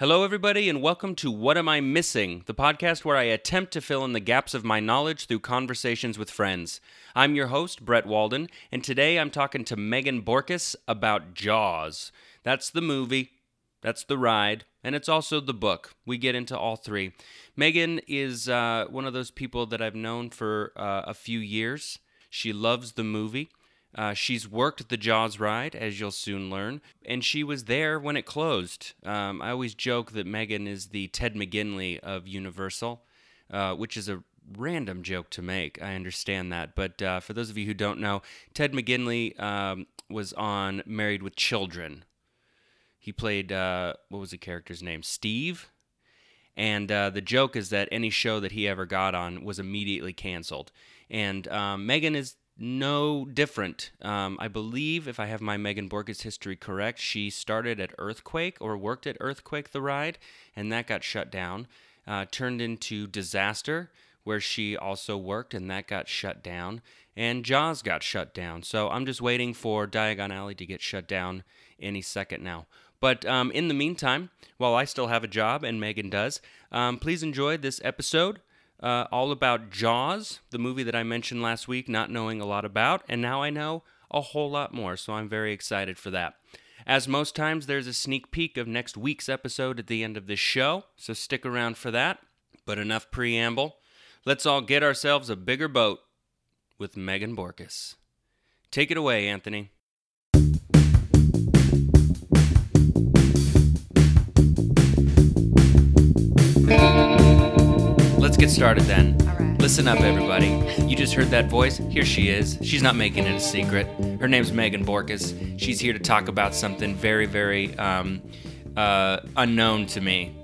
Hello, everybody, and welcome to What Am I Missing, the podcast where I attempt to fill in the gaps of my knowledge through conversations with friends. I'm your host, Brett Walden, and today I'm talking to Megan Borkus about Jaws. That's the movie, that's the ride, and it's also the book. We get into all three. Megan is uh, one of those people that I've known for uh, a few years. She loves the movie. Uh, she's worked the Jaws ride, as you'll soon learn, and she was there when it closed. Um, I always joke that Megan is the Ted McGinley of Universal, uh, which is a random joke to make. I understand that. But uh, for those of you who don't know, Ted McGinley um, was on Married with Children. He played, uh, what was the character's name? Steve? And uh, the joke is that any show that he ever got on was immediately canceled. And um, Megan is no different. Um, I believe, if I have my Megan Borkus history correct, she started at Earthquake or worked at Earthquake the ride, and that got shut down. Uh, turned into Disaster, where she also worked, and that got shut down. And Jaws got shut down. So I'm just waiting for Diagon Alley to get shut down any second now. But um, in the meantime, while I still have a job and Megan does, um, please enjoy this episode uh, all about Jaws, the movie that I mentioned last week, not knowing a lot about, and now I know a whole lot more, so I'm very excited for that. As most times, there's a sneak peek of next week's episode at the end of this show, so stick around for that. But enough preamble. Let's all get ourselves a bigger boat with Megan Borkus. Take it away, Anthony. Get started then. All right. Listen up, everybody. You just heard that voice. Here she is. She's not making it a secret. Her name's Megan Borkus. She's here to talk about something very, very um, uh, unknown to me.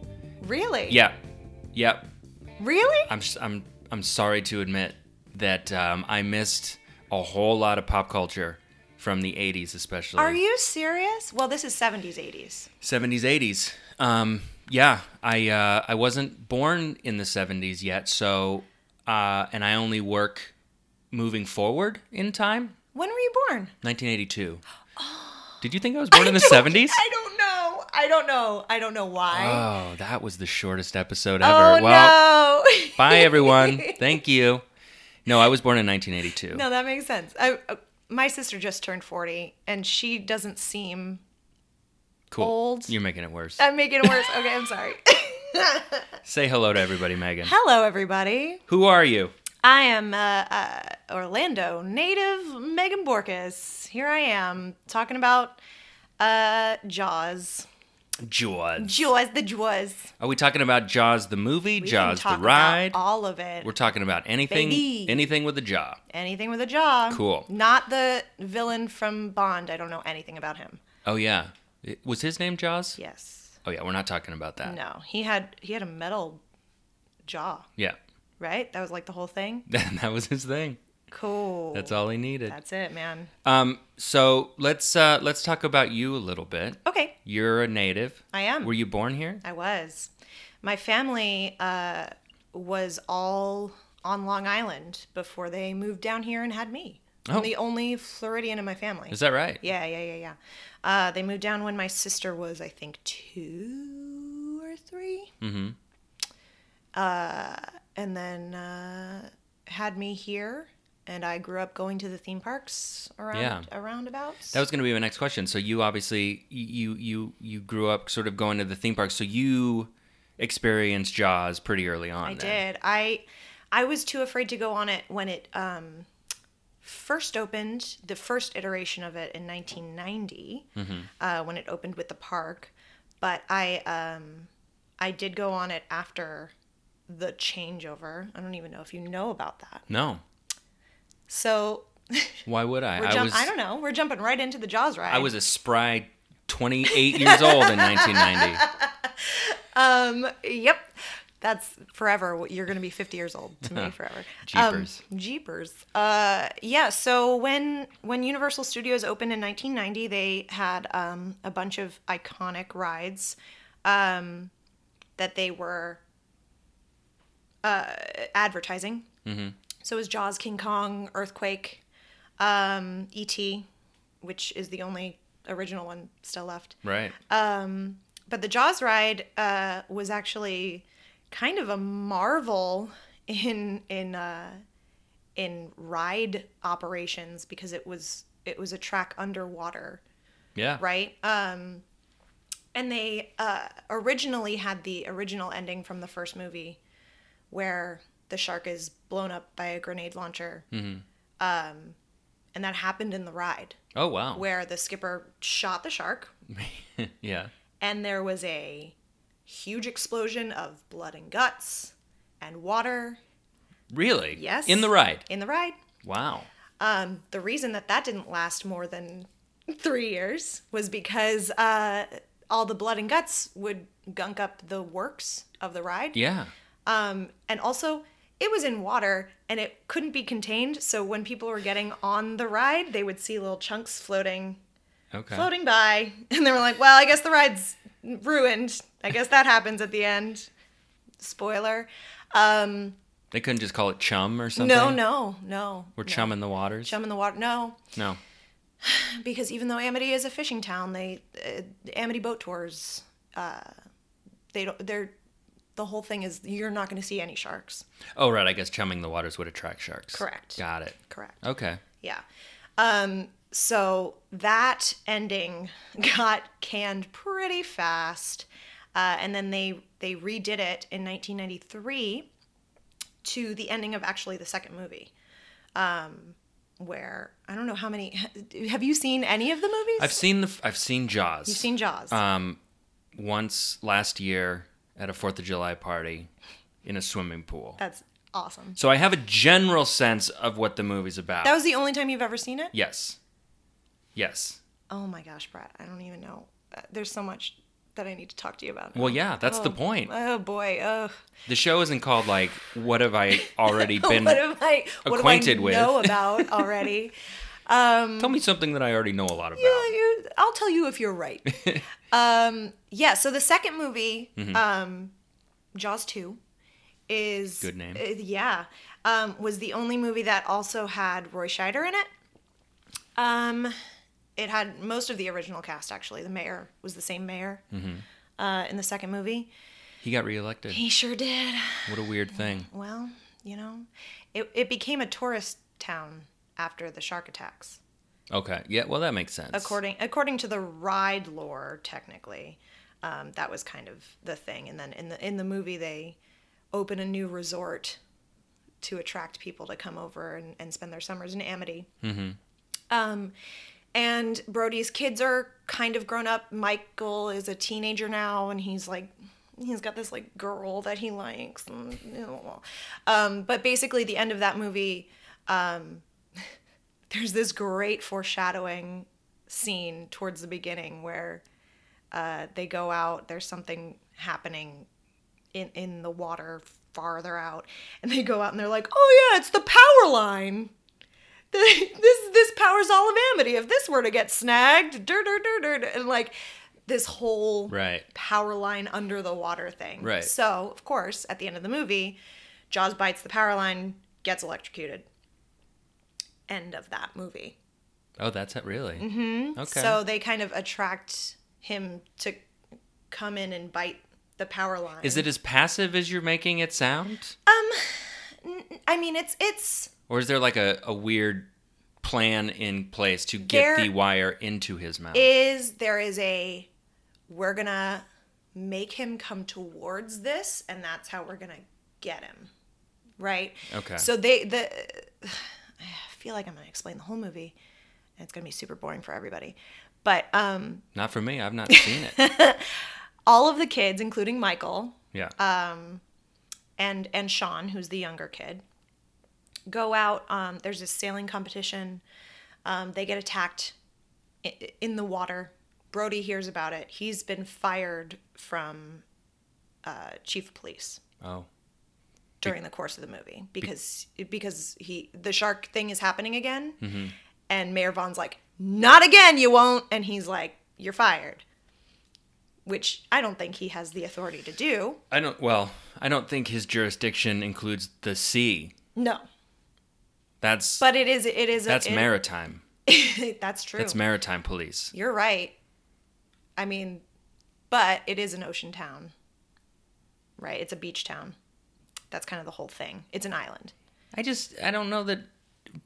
Really? Yeah, yep. Really? I'm I'm I'm sorry to admit that um, I missed a whole lot of pop culture from the '80s, especially. Are you serious? Well, this is 70s, 80s. 70s, 80s. Um, yeah, I uh, I wasn't born in the 70s yet, so uh, and I only work moving forward in time. When were you born? 1982. Did you think I was born in the don't- 70s? I don't know. I don't know. I don't know why. Oh, that was the shortest episode ever. oh well, no. bye everyone. Thank you. No, I was born in 1982. no, that makes sense. I, uh, my sister just turned 40 and she doesn't seem cool. old. You're making it worse. I'm making it worse. Okay, I'm sorry. Say hello to everybody, Megan. Hello everybody. Who are you? I am uh, uh, Orlando native Megan Borkus. Here I am talking about uh, Jaws. Jaws. Jaws, the Jaws. Are we talking about Jaws the movie, We Jaws the ride? all of it. We're talking about anything, Baby. anything with a jaw. anything with a jaw. Cool. Not the villain from Bond. I don't know anything about him. Oh yeah, It- was his name Jaws? Yes. Oh yeah, we're not talking about that. No. He had he had a metal jaw, Yeah, right? That was like the whole thing. that was his thing. Cool. That's all he needed. That's it, man. Um, so let's uh, let's talk about you a little bit. Okay. You're a native. I am. Were you born here? I was. My family uh, was all on Long Island before they moved down here and had me. Oh. I'm the only Floridian in my family. Is that right? Yeah, yeah, yeah, yeah. Uh, they moved down when my sister was, I think, two or three. Mm-hmm. Uh, and then uh, had me here, and I grew up going to the theme parks around Yeah. around abouts. That was going to be my next question. So you obviously you you you grew up sort of going to the theme parks. So you experienced Jaws pretty early on. I then. did. I I was too afraid to go on it when it um, first opened. The first iteration of it in 1990, Mm-hmm. uh, when it opened with the park. But I um, I did go on it after the changeover. I don't even know if you know about that. No. So Why would I? we're I was I don't know. We're jumping right into the Jaws ride. I was a spry 28 years old in 1990. Um. Yep. That's forever. You're going to be 50 years old to me forever. Jeepers. Um, jeepers. Uh. Yeah. So when when Universal Studios opened in 1990, they had um a bunch of iconic rides, um, that they were uh advertising. Mm-hmm. So it was Jaws, King Kong, Earthquake, um, E.T., which is the only original one still left. Right. Um, but the Jaws ride uh, was actually kind of a marvel in in uh, in ride operations because it was it was a track underwater, Yeah. right? Um, and they uh, originally had the original ending from the first movie, where the shark is blown up by a grenade launcher, um, and that happened in the ride Oh wow. where the skipper shot the shark yeah. and there was a huge explosion of blood and guts and water Really? Yes. In the ride. in the ride. Wow. Um, the reason that that didn't last more than three years was because uh, all the blood and guts would gunk up the works of the ride. Yeah. Um, and also, it was in water and it couldn't be contained. So when people were getting on the ride, they would see little chunks floating Okay. floating by and they were like well i guess the ride's ruined i guess that happens at the end spoiler um They couldn't just call it chum or something. no no no We're no. chum in the waters. chum in the water no No. because even though amity is a fishing town they uh, amity boat tours uh they don't they're the whole thing is you're not going to see any sharks Oh right. I guess chumming the waters would attract sharks. Correct. Got it. correct Okay. Yeah. Um, so that ending got canned pretty fast. Uh, and then they they redid it in 1993 to the ending of actually the second movie. Um, where I don't know how many have you seen any of the movies? I've seen the. I've seen Jaws. You've seen Jaws. Um, once last year at a Fourth of July party, in a swimming pool. That's awesome. So I have a general sense of what the movie's about. That was the only time you've ever seen it? yes. Yes. Oh my gosh, Brad. I don't even know. Uh, There's so much that I need to talk to you about. Well, yeah, that's the Oh, point. Oh boy. Oh. The show isn't called like "What Have I Already Been." what have I what acquainted do I with. know about already? Um, Tell me something that I already know a lot about. yeah, you, I'll tell you if you're right. um, yeah. So the second movie, Mm-hmm. um, Jaws two, is Good name. uh, yeah, um, was the only movie that also had Roy Scheider in it. Um, it had most of the original cast actually. The mayor was the same mayor Mm-hmm. uh, in the second movie. He got reelected. He sure did. What a weird thing. Well, you know, it, it became a tourist town after the shark attacks. Okay. Yeah. Well, that makes sense. According according to the ride lore, technically, um, that was kind of the thing. And then in the in the movie, they open a new resort to attract people to come over and, and spend their summers in Amity. Mm-hmm. Um, and Brody's kids are kind of grown up. Michael is a teenager now, and he's like, he's got this like girl that he likes. And, you know, um, but basically, the end of that movie, um, there's this great foreshadowing scene towards the beginning where uh, they go out. There's something happening in in the water farther out, and they go out and they're like, "Oh yeah, it's the power line." this this powers all of Amity. If this were to get snagged, dur, dur, dur, dur, and like this whole Right. power line under the water thing. Right. So of course, at the end of the movie, Jaws bites the power line, gets electrocuted. End of that movie. Oh, that's it. Really. Mm-hmm. Okay. So they kind of attract him to come in and bite the power line. Is it as passive as you're making it sound, Um, I mean, it's it's or is there like a, a weird plan in place to get There the wire into his mouth? is there is a we're gonna make him come towards this and that's how we're gonna get him right Okay. so they the i feel like i'm gonna explain the whole movie and it's gonna be super boring for everybody but um Not for me. I've not seen it. all of the kids including michael Yeah. Uh, and and Sean, who's the younger kid, go out. Um, there's this sailing competition. Um, they get attacked in the water. Brody hears about it. He's been fired from uh, chief of police oh. during the course of the movie because because he the shark thing is happening again, Mm-hmm. and Mayor Vaughn's like, "Not again, you won't," and he's like, "You're fired." Which I don't think he has the authority to do. I don't. Well, I don't think his jurisdiction includes the sea. No, That's but it is it is a- that's it- maritime. that's true. That's maritime police. You're right. I mean, but it is an ocean town, right? It's a beach town. That's kind of the whole thing. It's an island. I just I don't know that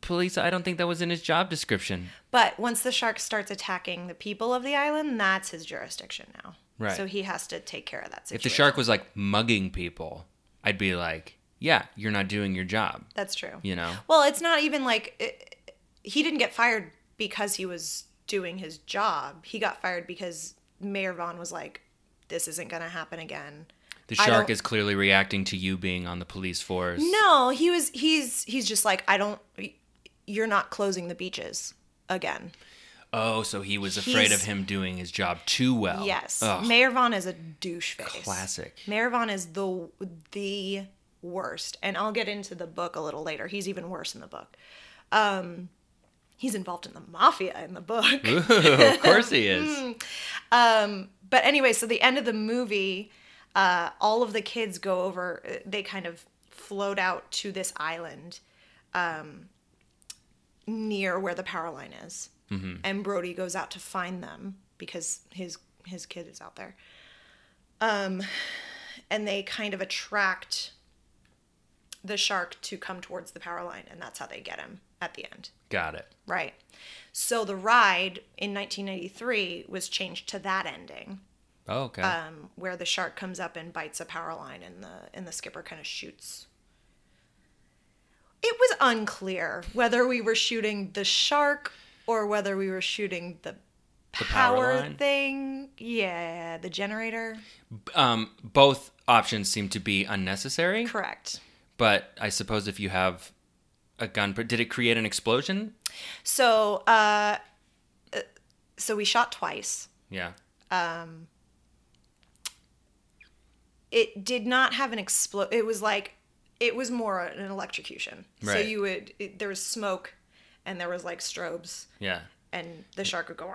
police. I don't think that was in his job description. But once the shark starts attacking the people of the island, that's his jurisdiction now. Right. So he has to take care of that situation. If the shark was like mugging people, I'd be like, yeah, you're not doing your job. That's true. You know. Well, it's not even like it, he didn't get fired because he was doing his job. He got fired because Mayor Vaughn was like, "This isn't going to happen again." The shark is clearly reacting to you being on the police force. No, he was. He's he's just like, I don't. You're not closing the beaches again. Oh, so he was afraid of him doing his job too well. Yes, Ugh, Mayor Vaughn is a douche face. classic. Mayor Vaughn is the the worst, and I'll get into the book a little later. He's even worse in the book. Um, he's involved in the mafia in the book. Ooh, of course he is. Um, but anyway, so the end of the movie, uh, all of the kids go over. uh, They kind of float out to this island, um, near where the power line is, and Brody goes out to find them because his his kid is out there. Um, and they kind of attract the shark to come towards the power line, and that's how they get him at the end. Got it. Right. So the ride in 1993 was changed to that ending, Oh, okay. um, where the shark comes up and bites a power line, and the and the skipper kind of shoots. It was unclear whether we were shooting the shark or whether we were shooting the The power power, line? thing. Yeah, the generator. um, both options seem to be unnecessary, Correct. But I suppose if you have a gun, did it create an explosion? So, uh, so we shot twice. Yeah. Um, it did not have an explode. It was like it was more an electrocution. Right. So you would it, there was smoke, and there was like strobes, Yeah. and the shark would go.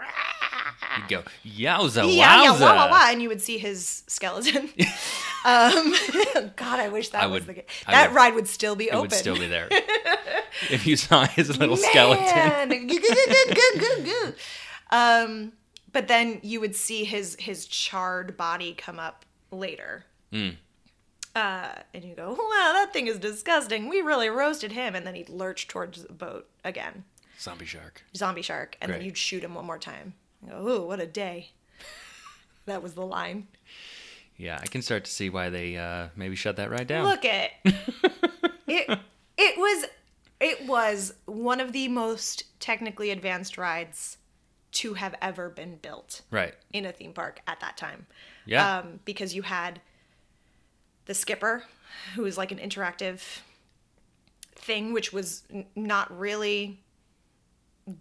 You'd go, yowza, Yeah, yeah, wah, wah, wah, and you would see his skeleton. um, God, I wish that I was would- the I that would- ride would still be It open. would still be there. if you saw his little skeleton. Man. um, but then you would see his his charred body come up later. Mm. Uh, and you go, wow, that thing is disgusting. We really roasted him. And then he'd lurch towards the boat again, Zombie shark. zombie shark. And then you'd shoot him one more time. You go, ooh, what a day. that was the line. Yeah, I can start to see why they uh, maybe shut that right down. Look at it. It was it was one of the most technically advanced rides to have ever been built Right. in a theme park at that time. Yeah. Um, because you had the skipper, who was like an interactive thing, which was n- not really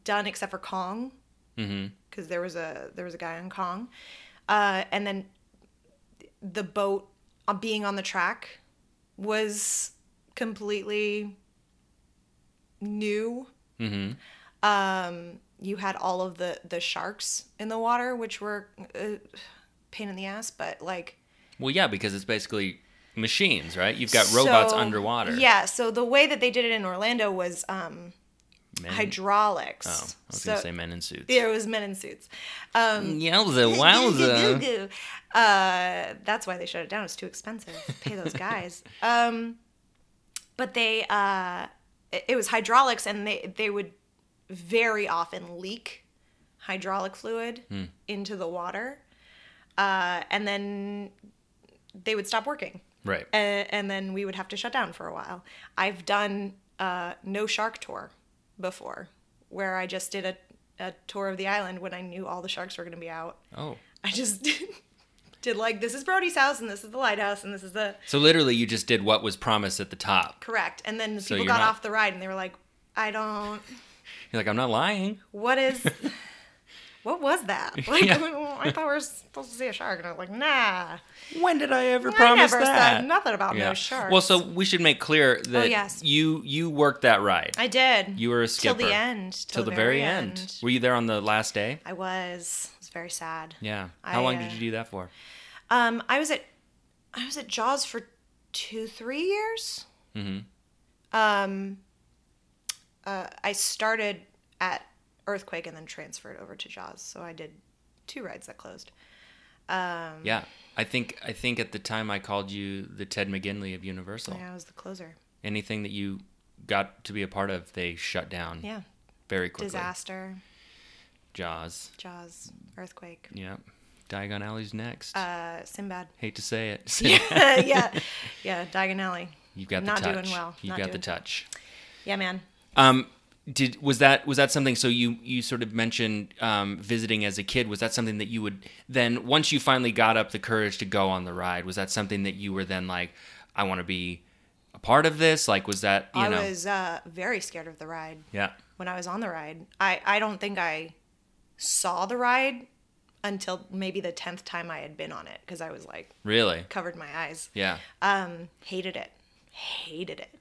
done except for Kong, mm-hmm. because there was a there was a guy on Kong, uh, and then the boat uh, being on the track was completely new. Mm-hmm. Um, you had all of the the sharks in the water, which were uh, pain in the ass, but like Well, yeah, because it's basically machines, right? You've got robots so- underwater. Yeah, so the way that they did it in Orlando was um, Men, hydraulics. oh, I was so, going to say men in suits. Yeah, it was men in suits. Um, Yowza, wowza. uh, that's why they shut it down. It's too expensive. Pay those guys. um, but they, uh, it, it was hydraulics, and they they would very often leak hydraulic fluid Hmm. into the water, uh, and then they would stop working, right. and, and then we would have to shut down for a while. I've done uh, no shark tour before, where I just did a, a tour of the island when I knew all the sharks were going to be out. Oh. I just did, did like this is Brody's house and this is the lighthouse and this is the So literally, you just did what was promised at the top. correct. And then So people got not- off the ride and they were like, I don't. You're like, I'm not lying. What is? what was that? Like Yeah. I thought we were supposed to see a shark and I was like, nah. When did I ever promise that? I promise never that? said nothing about yeah. no sharks. Well, so we should make clear that Oh, yes. you you worked that ride. I did. You were a skill. till the end. till the very end. Were you there on the last day? I was. It was very sad. Yeah. How I, long uh, did you do that for? Um, I was at I was at Jaws for two, three years. Mm-hmm. Um, uh, I started at Earthquake and then transferred over to Jaws, so I did two rides that closed. Um, Yeah. I think I think at the time I called you the Ted McGinley of Universal. yeah, I was the closer. Anything that you got to be a part of, they shut down Yeah, very quickly. disaster, Jaws. Jaws, earthquake, Yeah. Diagon Alley's next. uh, Sinbad. Hate to say it. yeah, yeah, yeah. Diagon Alley. You've got the Not touch. doing well. You've Not got the doing well. touch. Yeah, man. Um, did was that was that something? So you you sort of mentioned um, visiting as a kid. Was that something that you would then once you finally got up the courage to go on the ride? Was that something that you were then like, I want to be a part of this? Like, was that you I know? was uh, very scared of the ride Yeah. when I was on the ride. I I don't think I saw the ride until maybe the tenth time I had been on it because I was like Really. covered my eyes. Yeah. Um, hated it, hated it.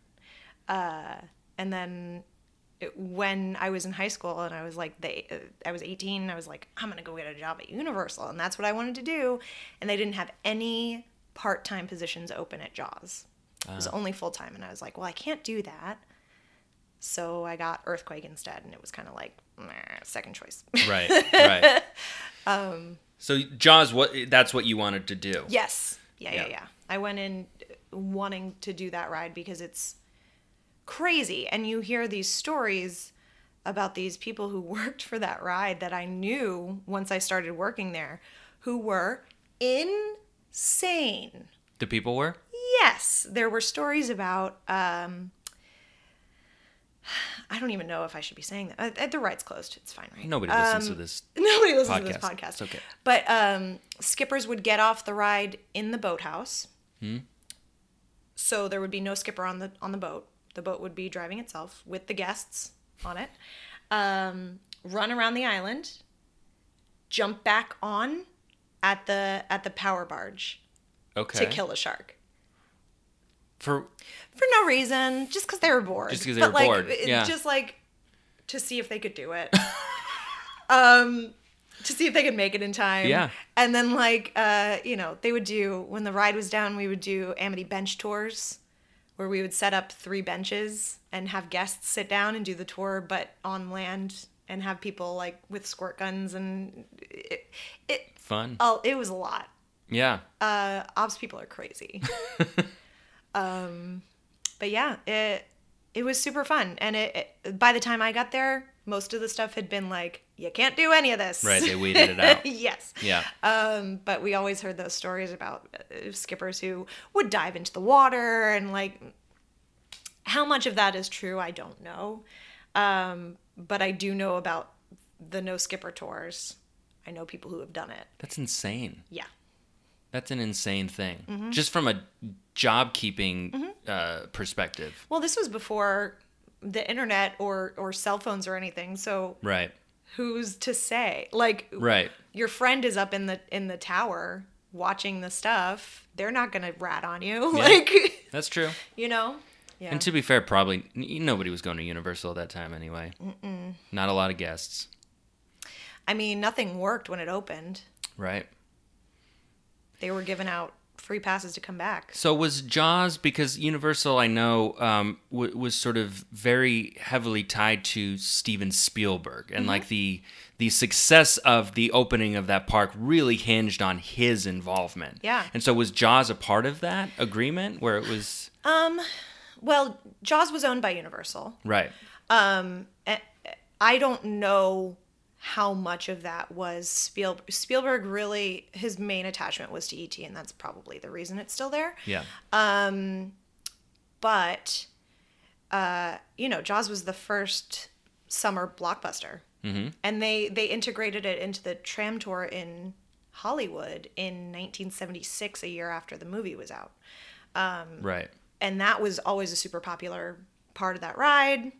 Uh, and then when I was in high school and I was like, they, I was 18, I was like, I'm gonna go get a job at Universal, and that's what I wanted to do. And they didn't have any part-time positions open at Jaws. It was only full-time, and I was like, well, I can't do that. So I got Earthquake instead, and it was kind of like second choice. Right. Right. Um, so Jaws, what that's what you wanted to do. Yes. Yeah, yeah, Yeah. yeah, I went in wanting to do that ride because it's crazy. And you hear these stories about these people who worked for that ride that I knew once I started working there who were insane. The people were. Yes, there were stories about. Um, I don't even know if I should be saying that. Uh, the ride's closed. It's fine, right? Nobody listens Um, to this. Nobody listens to this podcast. podcast. It's okay. But um, skippers would get off the ride in the boathouse. Hmm? So there would be no skipper on the on the boat. The boat would be driving itself with the guests on it. Um, run around the island, jump back on at the at the power barge Okay. to kill a shark For for no reason, just because they were bored. Just 'cause they But, were like, bored, yeah. Just like to see if they could do it. um, to see if they could make it in time. Yeah. And then like uh, you know, they would do when the ride was down, we would do Amity bench tours, where we would set up three benches and have guests sit down and do the tour, but on land, and have people like with squirt guns and it. it fun. Oh, it was a lot yeah. uh, ops people are crazy. um, but yeah, it it was super fun, and it, it by the time I got there, most of the stuff had been like, you can't do any of this. Right, they weeded it out. yes. Yeah. Um, but we always heard those stories about uh, skippers who would dive into the water and like how much of that is true, I don't know. Um, but I do know about the no skipper tours. I know people who have done it. That's insane. Yeah. That's an insane thing. Mm-hmm. Just from a job keeping uh, perspective. Well, this was before the internet or or cell phones or anything. So Right. Who's to say? Like Right. your friend is up in the in the tower watching the stuff. They're not going to rat on you. Like, That's true. you know? Yeah. And to be fair, probably nobody was going to Universal at that time anyway. Not a lot of guests. I mean, nothing worked when it opened. Right. They were giving out free passes to come back. So was Jaws because Universal, I know, um, w- was sort of very heavily tied to Steven Spielberg, and Mm-hmm. like the the success of the opening of that park really hinged on his involvement. Yeah. And so was Jaws a part of that agreement where it was Um well, Jaws was owned by Universal. right? Um, I don't know how much of that was Spielberg. Spielberg really his main attachment was to ET, and that's probably the reason it's still there. Yeah. But uh, you know, Jaws was the first summer blockbuster, mm-hmm. and they they integrated it into the tram tour in Hollywood in 1976, a year after the movie was out. right. and that was always a super popular part of that ride.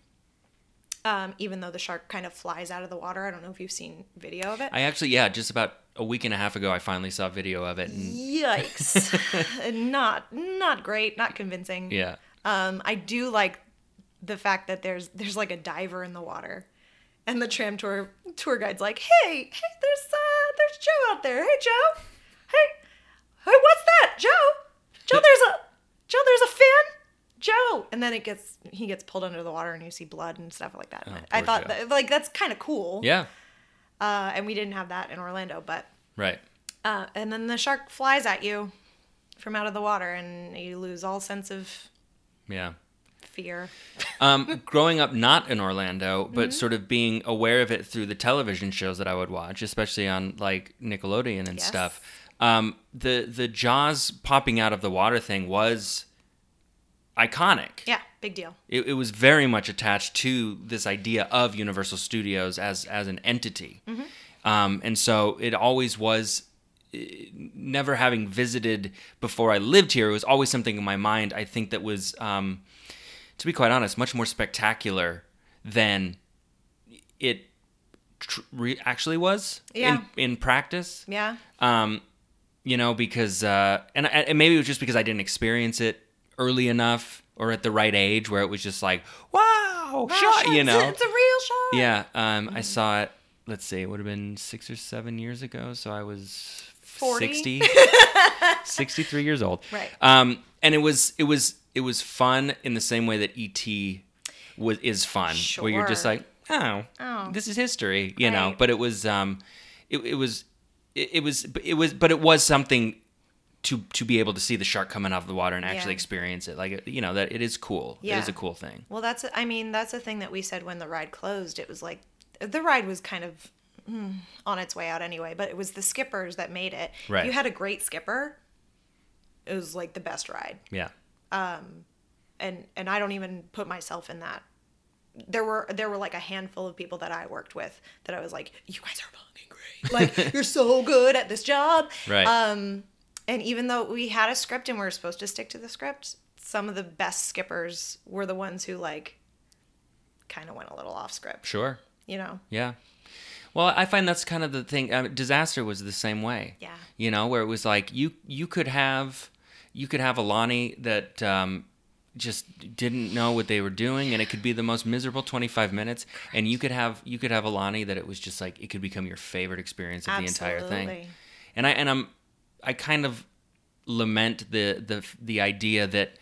Um, even though the shark kind of flies out of the water, I don't know if you've seen video of it. I actually, yeah, just about a week and a half ago, I finally saw video of it, and Yikes! not not great, not convincing. yeah, Um, I do like the fact that there's there's like a diver in the water, and the tram tour tour guide's like, "Hey, hey, there's uh, there's Joe out there. Hey, Joe. Hey, hey, what's that, Joe? Joe, there's a Joe, there's a fin. Joe." And then it gets he gets pulled under the water, and you see blood and stuff like that. And I Oh, thought that, like that's kind of cool. yeah, Uh, and we didn't have that in Orlando, but right. Uh, and then the shark flies at you from out of the water, and you lose all sense of Yeah. fear. Um, growing up not in Orlando, but Mm-hmm. sort of being aware of it through the television shows that I would watch, especially on like Nickelodeon and Yes. stuff. Um, the the Jaws popping out of the water thing was iconic. Yeah, big deal. It, it was very much attached to this idea of Universal Studios as as an entity, um, and so it always was. eh, Never having visited before I lived here, it was always something in my mind. I think that was, um, to be quite honest, much more spectacular than it tr- re- actually was Yeah. in, in practice Yeah. um, you know, because uh, and, and maybe it was just because I didn't experience it early enough or at the right age where it was just like, wow, shot, you know, It's a real shot. yeah. Um, I saw it. Let's see, it would have been six or seven years ago, so I was 40? 60, 63 years old. Right. Um, and it was it was it was fun in the same way that ET was is fun, where you're just like, oh, Oh. this is history, you know. But it was um, it, it was it, it was it was but it was something to to be able to see the shark coming out of the water and actually Yeah. experience it, like you know that it is cool. It is Yeah. a cool thing. Well, that's I mean that's a thing that we said when the ride closed. It was like the ride was kind of mm, on its way out anyway, but it was the skippers that made it. Right. You had a great skipper. It was like the best ride, Yeah. um and and I don't even put myself in that. There were there were like a handful of people that I worked with that I was like, you guys are fucking great. Like you're so good at this job. Right. Um, and even though we had a script and we were supposed to stick to the script, some of the best skippers were the ones who like kind of went a little off script. Sure. You know? Yeah. Well, I find that's kind of the thing. Um, disaster was the same way. Yeah. You know, where it was like you you could have you could have a Lonnie that um, just didn't know what they were doing, and it could be the most miserable twenty five minutes. And you could have you could have a Lonnie that it was just like it could become your favorite experience of the entire thing. Absolutely. And I and I'm I kind of lament the the the idea that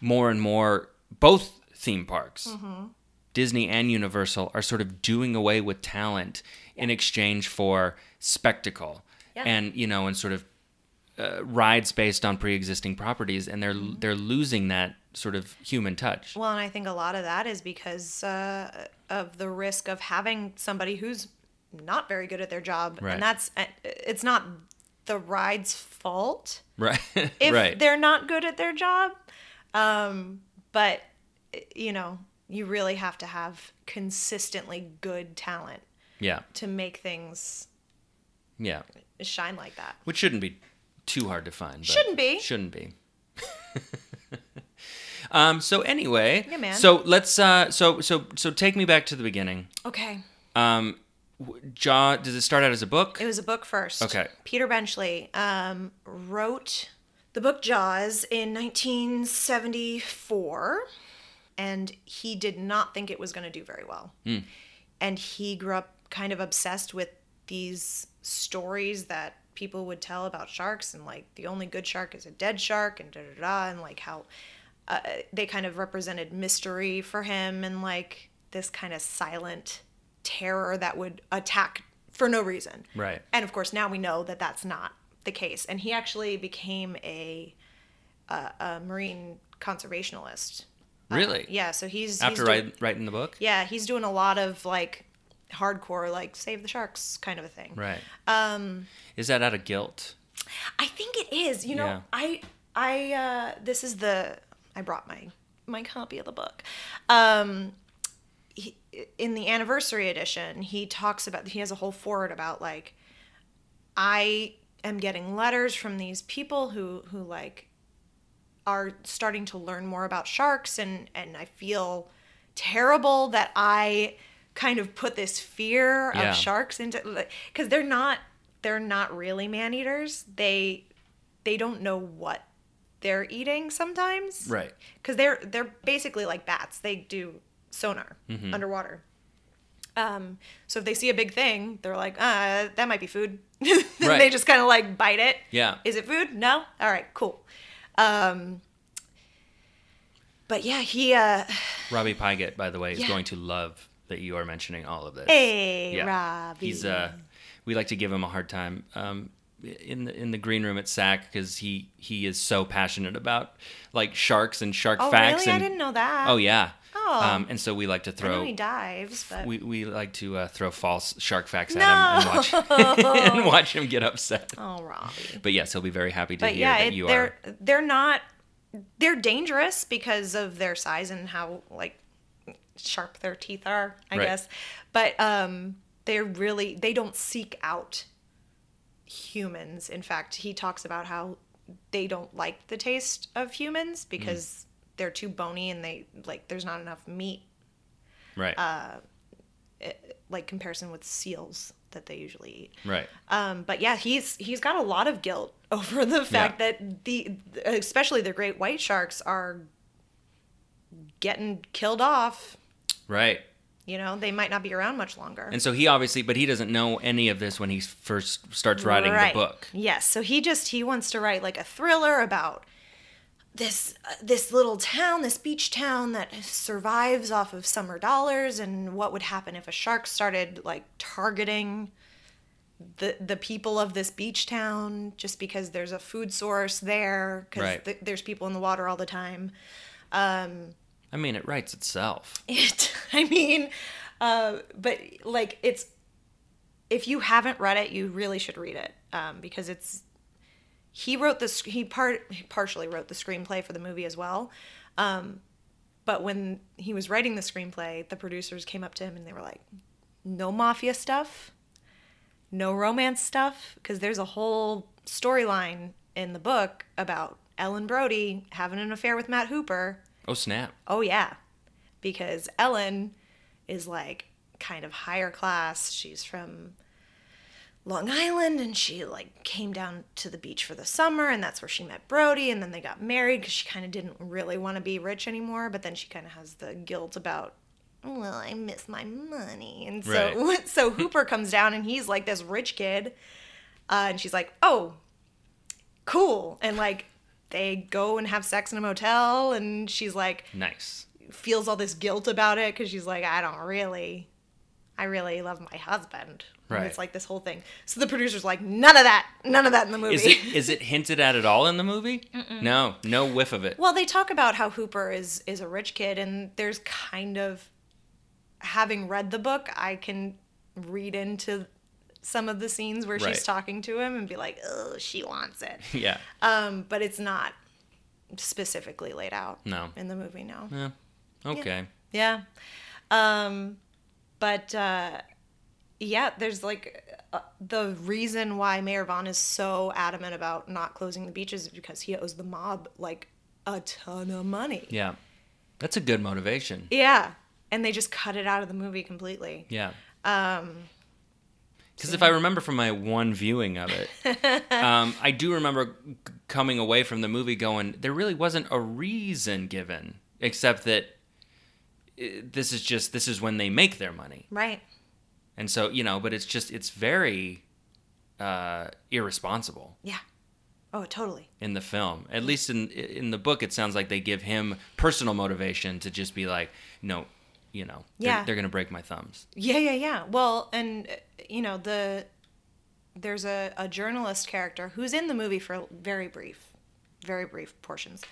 more and more both theme parks, Mm-hmm. Disney and Universal, are sort of doing away with talent in exchange for spectacle, Yeah. and you know, and sort of uh, rides based on pre-existing properties, and they're Mm-hmm. they're losing that sort of human touch. Well, and I think a lot of that is because uh, of the risk of having somebody who's not very good at their job, Right. and that's uh, it's not the ride's fault right, if right, they're not good at their job. Um, but you know, you really have to have consistently good talent yeah, to make things yeah. shine like that. Which shouldn't be too hard to find. Shouldn't be. Shouldn't be. um. So anyway. Yeah, man. So let's. Uh. So so so take me back to the beginning. Okay. Um. Jaw. Does it start out as a book? It was a book first. Okay. Peter Benchley um, wrote the book Jaws in 1974, and he did not think it was going to do very well. And he grew up kind of obsessed with these stories that people would tell about sharks, and like the only good shark is a dead shark, and da da da, and like how uh, they kind of represented mystery for him, and like this kind of silent terror that would attack for no reason. Right. And of course, now we know that that's not the case. And he actually became a a, a marine conservationalist. Really? Yeah. So he's After he's doing, write, writing the book. yeah he's doing a lot of like hardcore like save the sharks kind of a thing. Right. Um. Is that out of guilt? I think it is. You know, Yeah. I I uh this is the I brought my my copy of the book. Um in the anniversary edition, he talks about he has a whole foreword about like I am getting letters from these people who who like are starting to learn more about sharks and and I feel terrible that I kind of put this fear Yeah. of sharks into cuz they're not they're not really man eaters. They they don't know what they're eating sometimes. Right. Cuz they're they're basically like bats. They do sonar Mm-hmm. underwater. Um, so if they see a big thing, they're like, uh, that might be food. And Right. they just kind of like bite it. Yeah. Is it food? No? All right, cool. Um, but yeah, he, uh, Robbie Pygott, by the way, is going to love that you are mentioning all of this. hey, Yeah. Robbie. He's uh. We like to give him a hard time. Um. in the in the green room at SAC because he he is so passionate about like sharks and shark Oh, facts. really? I didn't know that. Oh yeah. Oh. Um, and so we like to I know throw he dives, but we, we like to uh, throw false shark facts No. at him and watch and watch him get upset. oh, Robbie. But yes, he'll be very happy to But hear yeah, that it, you they're are. they're not they're dangerous because of their size and how like sharp their teeth are, I Right. guess. But um they're really they don't seek out humans. In fact, he talks about how they don't like the taste of humans because they're too bony and they like there's not enough meat Right. uh, like comparison with seals that they usually eat. right. Um, but yeah, he's he's got a lot of guilt over the fact that the especially the great white sharks are getting killed off. Right. You know, they might not be around much longer. And so he obviously, but he doesn't know any of this when he first starts writing Right. the book. Yes, so he just he wants to write like a thriller about this uh, this little town, this beach town that survives off of summer dollars and what would happen if a shark started like targeting the the people of this beach town just because there's a food source there cuz Right. th- there's people in the water all the time. I mean, it writes itself. It I mean uh but like it's if you haven't read it, you really should read it um, because it's he wrote this he part he partially wrote the screenplay for the movie as well um, but when he was writing the screenplay the producers came up to him and they were like no mafia stuff no romance stuff because there's a whole storyline in the book about ellen brody having an affair with matt hooper Oh snap! Oh yeah, because Ellen is like kind of higher class. She's from Long Island, and she like came down to the beach for the summer, and that's where she met Brody. And then they got married because she kind of didn't really want to be rich anymore. But then she kind of has the guilt about. Well, I miss my money, and so so Hooper comes down, and he's like this rich kid, uh, and she's like, "Oh, cool," and like they go and have sex in a motel, and she's like, Nice. feels all this guilt about it because she's like, I don't really, I really love my husband. And Right. it's like this whole thing. So the producer's like, none of that, none of that in the movie. Is it is it hinted at at all in the movie? No, no whiff of it. well, they talk about how Hooper is is a rich kid, and there's kind of, having read the book, I can read into some of the scenes where Right. she's talking to him and be like, oh, she wants it. yeah. Um, but it's not specifically laid out No. in the movie. No. Yeah. Okay. Yeah. Um, but uh, yeah, there's like uh, the reason why Mayor Vaughn is so adamant about not closing the beaches is because he owes the mob like a ton of money. Yeah. That's a good motivation. Yeah. And they just cut it out of the movie completely. Yeah. Um. Because if I remember from my one viewing of it, um, I do remember coming away from the movie going, there really wasn't a reason given, except that this is just this is when they make their money, Right. and so you know. But it's just it's very uh, irresponsible Yeah. Oh, totally. in the film. At least in in the book, it sounds like they give him personal motivation to just be like, no, you know, they're, Yeah. they're gonna break my thumbs. Yeah, yeah, yeah. Well, and you know, the there's a, a journalist character who's in the movie for very brief, very brief portions.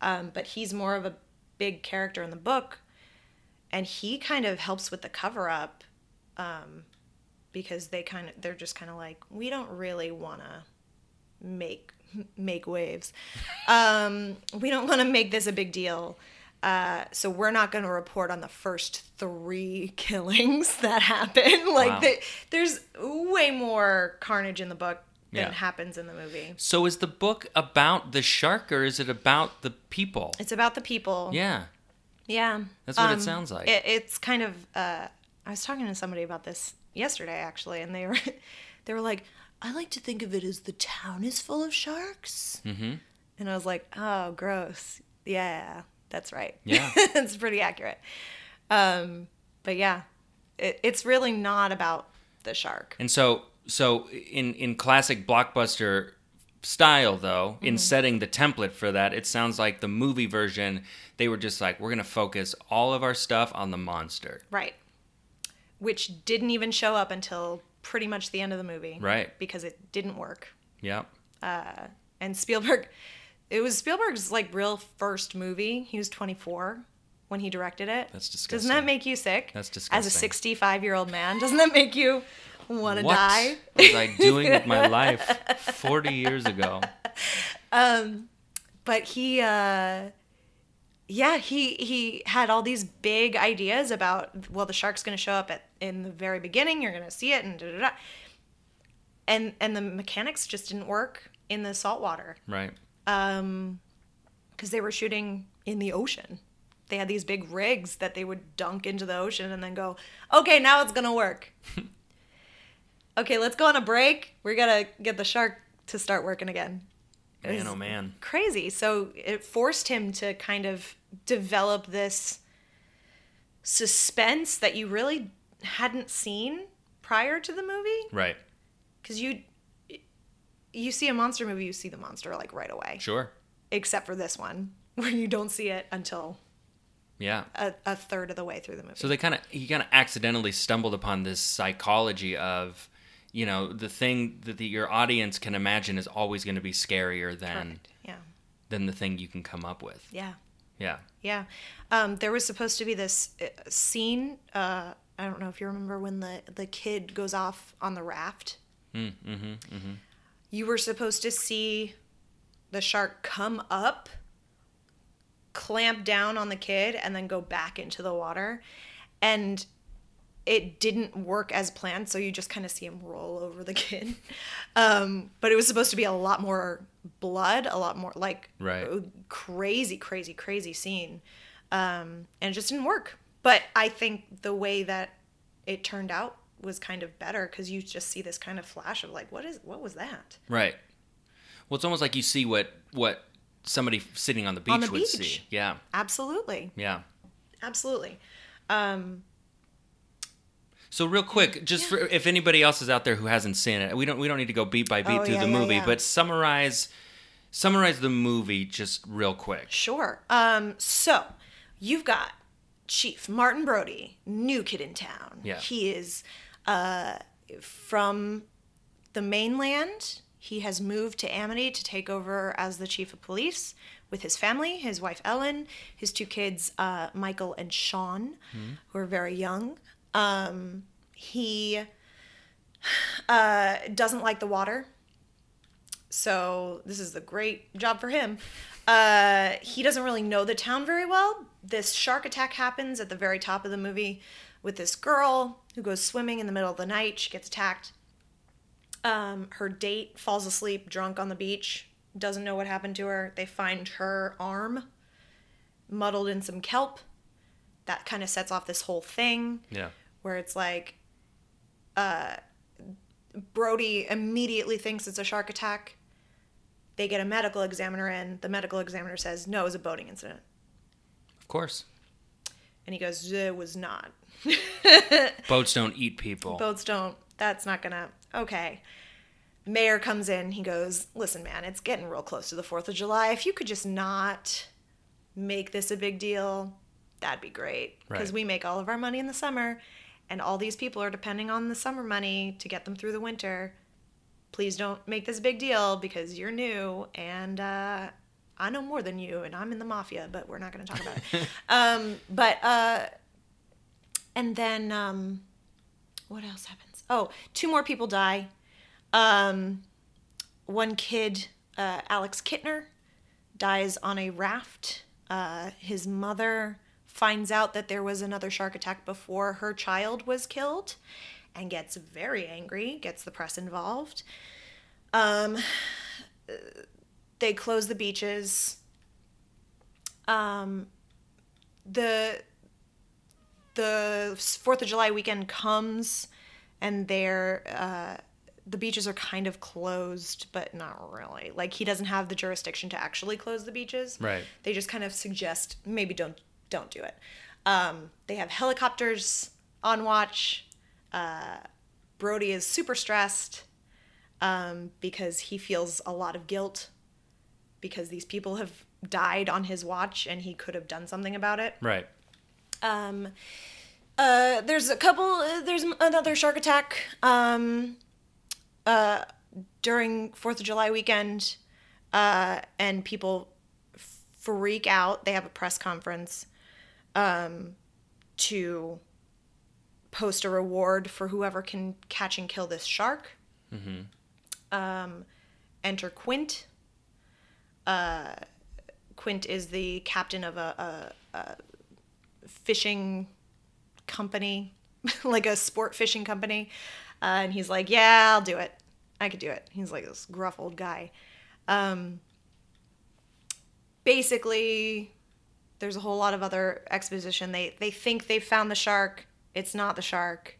Um, but he's more of a big character in the book, and he kind of helps with the cover up, um, because they kind of they're just kind of like we don't really want to make make waves. Um, we don't want to make this a big deal. Uh, so we're not going to report on the first three killings that happen. like Wow. the, there's way more carnage in the book than Yeah. happens in the movie. So is the book about the shark or is it about the people? It's about the people. Yeah. Yeah. That's what it Um, sounds like. It, it's kind of. Uh, I was talking to somebody about this yesterday, actually, and they were, they were like, "I like to think of it as the town is full of sharks," mm-hmm. and I was like, "Oh, gross." Yeah, that's right. Yeah. it's pretty accurate. Um, but yeah, it, it's really not about the shark. And so so in in classic blockbuster style though, Mm-hmm. in setting the template for that, it sounds like the movie version they were just like we're going to focus all of our stuff on the monster. Right. Which didn't even show up until pretty much the end of the movie. Right. Because it didn't work. Yep. And Spielberg, it was Spielberg's like real first movie. He was 24 when he directed it. That's disgusting. Doesn't that make you sick? That's disgusting. As a 65 year old man, doesn't that make you want to What die? was I doing with my life 40 years ago? but he uh yeah he he had all these big ideas about well the shark's going to show up at in the very beginning you're going to see it and da, da, da. and and the mechanics just didn't work in the saltwater Right. because they were shooting in the ocean they had these big rigs that they would dunk into the ocean and then go okay now it's going to work okay let's go on a break we're going to get the shark to start working again Man, oh man. crazy. So it forced him to kind of develop this suspense that you really hadn't seen prior to the movie Right. because you you see a monster movie you see the monster like right away Sure. except for this one where you don't see it until Yeah. a, a third of the way through the movie So they kind of he kind of accidentally stumbled upon this psychology of, you know, the thing that the, your audience can imagine is always going to be scarier than Correct. yeah than the thing you can come up with. yeah Yeah. Yeah. Um, there was supposed to be this uh, scene. Uh, I don't know if you remember when the, the kid goes off on the raft. Mm, mm-hmm, mm-hmm. You were supposed to see the shark come up, clamp down on the kid, and then go back into the water. And it didn't work as planned, so you just kind of see him roll over the kid. Um, but it was supposed to be a lot more blood, a lot more like Right. crazy, crazy, crazy scene. Um, and it just didn't work. But I think the way that it turned out was kind of better because you just see this kind of flash of like, what is, what was that? Right. Well, it's almost like you see what what somebody sitting on the beach On the would beach. see. Yeah. Absolutely, Yeah. absolutely. Um, So real quick, just for if anybody else is out there who hasn't seen it, we don't we don't need to go beat by beat Oh, through yeah, the movie, yeah. but summarize summarize the movie just real quick. Sure. Um, so you've got Chief Martin Brody, new kid in town. Yeah. He is uh, from the mainland. He has moved to Amity to take over as the chief of police with his family, his wife Ellen, his two kids, uh, Michael and Sean, who are very young. Um, he uh, doesn't like the water. So this is a great job for him. Uh, he doesn't really know the town very well. This shark attack happens at the very top of the movie with this girl who goes swimming in the middle of the night. She gets attacked. Um, her date falls asleep drunk on the beach, doesn't know what happened to her. They find her arm muddled in some kelp. That kind of sets off this whole thing Yeah. Where it's like uh, Brody immediately thinks it's a shark attack. They get a medical examiner in. The medical examiner says, no, it was a boating incident. Of course. And he goes, it was not. Boats don't eat people. Boats don't, that's not gonna, okay. Mayor comes in. He goes, listen, man, it's getting real close to the 4th of July. If you could just not make this a big deal, that'd be great. Because Right. we make all of our money in the summer, and all these people are depending on the summer money to get them through the winter. Please don't make this a big deal because you're new and uh, I know more than you and I'm in the mafia, but we're not going to talk about it. um, but, uh, and then, um, what else happens? Oh, two more people die. Um, one kid, uh, Alex Kintner, dies on a raft. Uh, his mother finds out that there was another shark attack before her child was killed and gets very angry, gets the press involved. Um, they close the beaches. Um, the the Fourth of July weekend comes, and they're uh, the beaches are kind of closed, but not really. Like he doesn't have the jurisdiction to actually close the beaches. Right. They just kind of suggest maybe don't don't do it. Um, they have helicopters on watch. Uh, Brody is super stressed um, because he feels a lot of guilt because these people have died on his watch and he could have done something about it. Right. Um, uh, there's a couple. Uh, there's another shark attack. Um, uh, during Fourth of July weekend, uh, and people freak out. They have a press conference um, to post a reward for whoever can catch and kill this shark. Um, enter Quint. Uh, Quint is the captain of a, a, a fishing company, like a sport fishing company. Uh, and he's like, Yeah, I'll do it. I could do it. He's like this gruff old guy. Um, basically, there's a whole lot of other exposition. They they think they found the shark. It's not the shark.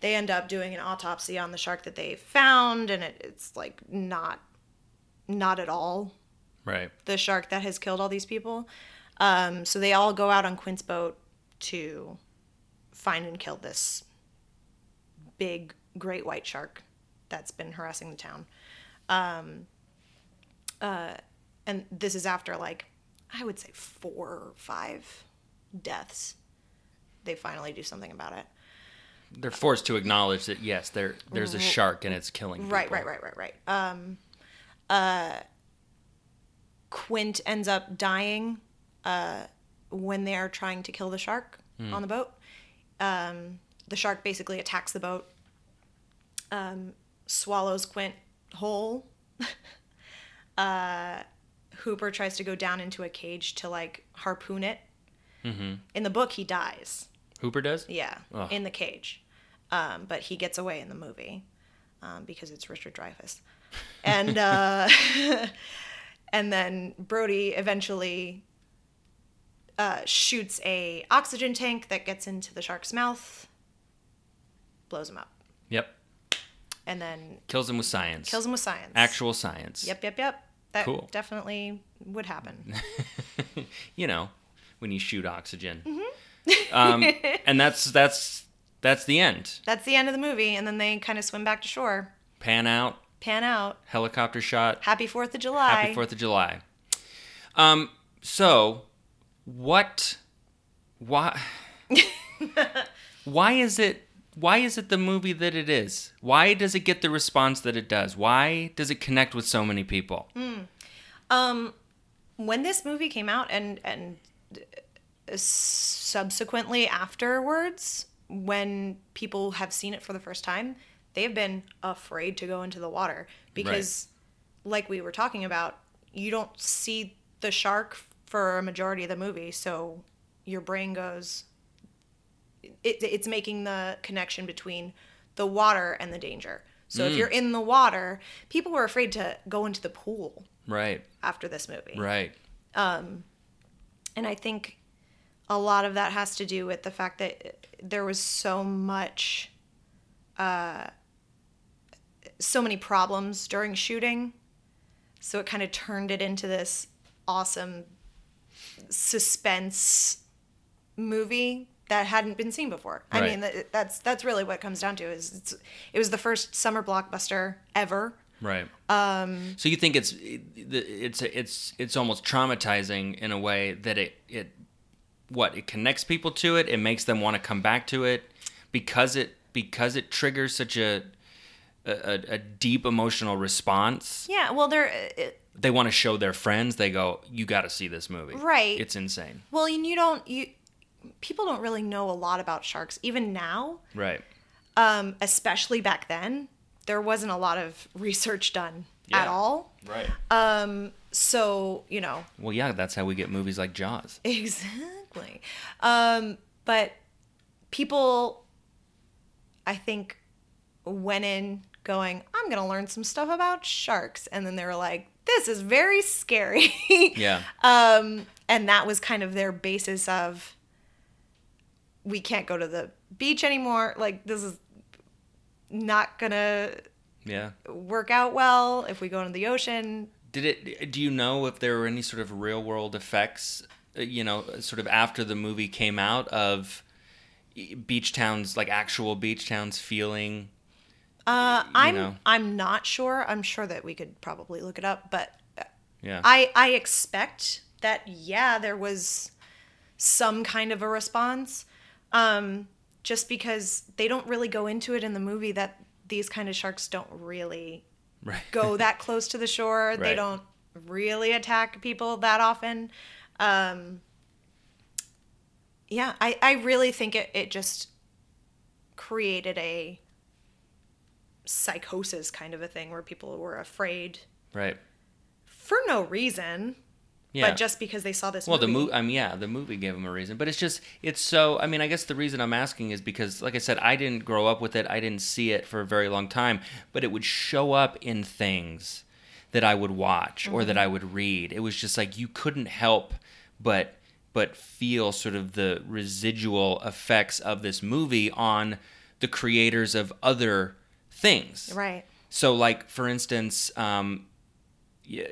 They end up doing an autopsy on the shark that they found, and it, it's like not not at all Right. the shark that has killed all these people. Um, so they all go out on Quint's boat to find and kill this big great white shark that's been harassing the town. Um, uh, and this is after like I would say four or five deaths. They finally do something about it. They're forced to acknowledge that yes, there there's a shark and it's killing people. Right, right, right, right, right. Um, uh, Quint ends up dying uh, when they are trying to kill the shark on the boat. Um, the shark basically attacks the boat, um, swallows Quint whole. uh, Hooper tries to go down into a cage to like harpoon it. Mm-hmm. In the book, he dies. Hooper does? Yeah, Ugh. in the cage. Um, but he gets away in the movie um, because it's Richard Dreyfuss. And uh, and then Brody eventually uh, shoots a oxygen tank that gets into the shark's mouth, blows him up, Yep. and then Kills him with science. kills him with science. Actual science. Yep, yep, yep. That Cool. definitely would happen. you know, when you shoot oxygen. Mm-hmm. um, and that's that's that's the end. That's the end of the movie, and then they kind of swim back to shore, Pan out, pan out. helicopter shot. Happy Fourth of July. Happy Fourth of July. Um, so what? Why? why is it? Why is it the movie that it is? Why does it get the response that it does? Why does it connect with so many people? Um, when this movie came out and and subsequently afterwards, when people have seen it for the first time, they have been afraid to go into the water because, like we were talking about, you don't see the shark for a majority of the movie, so your brain goes. It, it's making the connection between the water and the danger. So if you're in the water, people were afraid to go into the pool Right, after this movie. right, And I think a lot of that has to do with the fact that there was so much, uh, so many problems during shooting. So it kind of turned it into this awesome suspense movie that hadn't been seen before. I Right. mean, that, that's that's really what it comes down to. Is it's, it was the first summer blockbuster ever. right. Um, so you think it's it's it's it's almost traumatizing in a way that it it what it connects people to it. It makes them want to come back to it because it because it triggers such a a, a deep emotional response. Yeah. Well, there. It, They want to show their friends. They go, "You got to see this movie." Right. It's insane. Well, and you don't you people don't really know a lot about sharks even now, Right. um, especially back then. There wasn't a lot of research done at all. Right. Um, so you know well, yeah, that's how we get movies like Jaws. exactly. Um, but people, I think, went in going, "I'm gonna learn some stuff about sharks," and then they were like, "This is very scary." Yeah. Um, and that was kind of their basis of we can't go to the beach anymore. Like this is not gonna Yeah. work out well if we go into the ocean. Did it? Do you know if there were any sort of real world effects? uh, You know, sort of after the movie came out of beach towns, like actual beach towns, feeling. Uh, I'm know. I'm not sure. I'm sure that we could probably look it up, but Yeah. I I expect that yeah there was some kind of a response, um, just because they don't really go into it in the movie that these kind of sharks don't really Right. go that close to the shore. They don't really attack people that often. Um, yeah, I, I really think it, it just created a psychosis kind of a thing where people were afraid Right. for no reason, Yeah. but just because they saw this Well, the movie. movie, I mean, yeah, the movie gave them a reason, but it's just, it's so. I mean, I guess the reason I'm asking is because, like I said, I didn't grow up with it. I didn't see it for a very long time, but it would show up in things that I would watch or Mm-hmm. that I would read. It was just like you couldn't help but but feel sort of the residual effects of this movie on the creators of other things. Right. So, like for instance, um,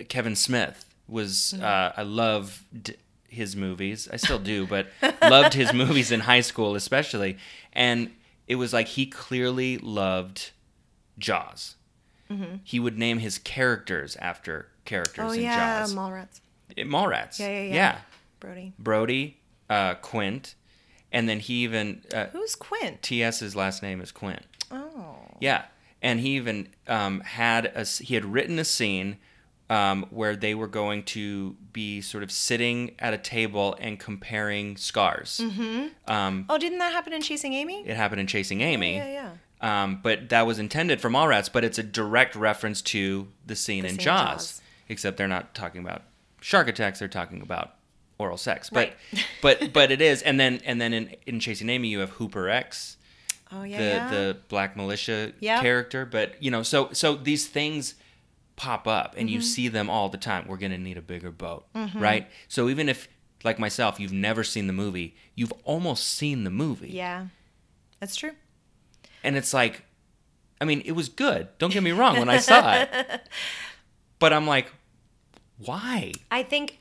Kevin Smith was uh, I loved his movies. I still do, but loved his movies in high school, especially. And it was like he clearly loved Jaws. He would name his characters after characters Oh in yeah, Jaws. Mallrats. Eh, Mallrats. Yeah, yeah, yeah. Yeah. Brody. Brody, uh, Quint, and then he even uh, Who's Quint? T.S.'s last name is Quint. Oh. Yeah, and he even um, had a he had written a scene um, where they were going to be sort of sitting at a table and comparing scars. Mm-hmm. Um, Oh, didn't that happen in Chasing Amy? it happened in Chasing Amy, Yeah, yeah. Um, but that was intended for Mallrats. But it's a direct reference to the scene The in scene in Jaws, Jaws. except they're not talking about shark attacks; they're talking about oral sex. But Right. but but it is, and then and then in in Chasing Amy, you have Hooper X Oh yeah. the yeah. the black militia Yep. character but you know so so these things pop up and Mm-hmm. you see them all the time we're going to need a bigger boat right so even if like myself you've never seen the movie you've almost seen the movie yeah. That's true. and it's like i mean it was good don't get me wrong when i saw it but i'm like why I think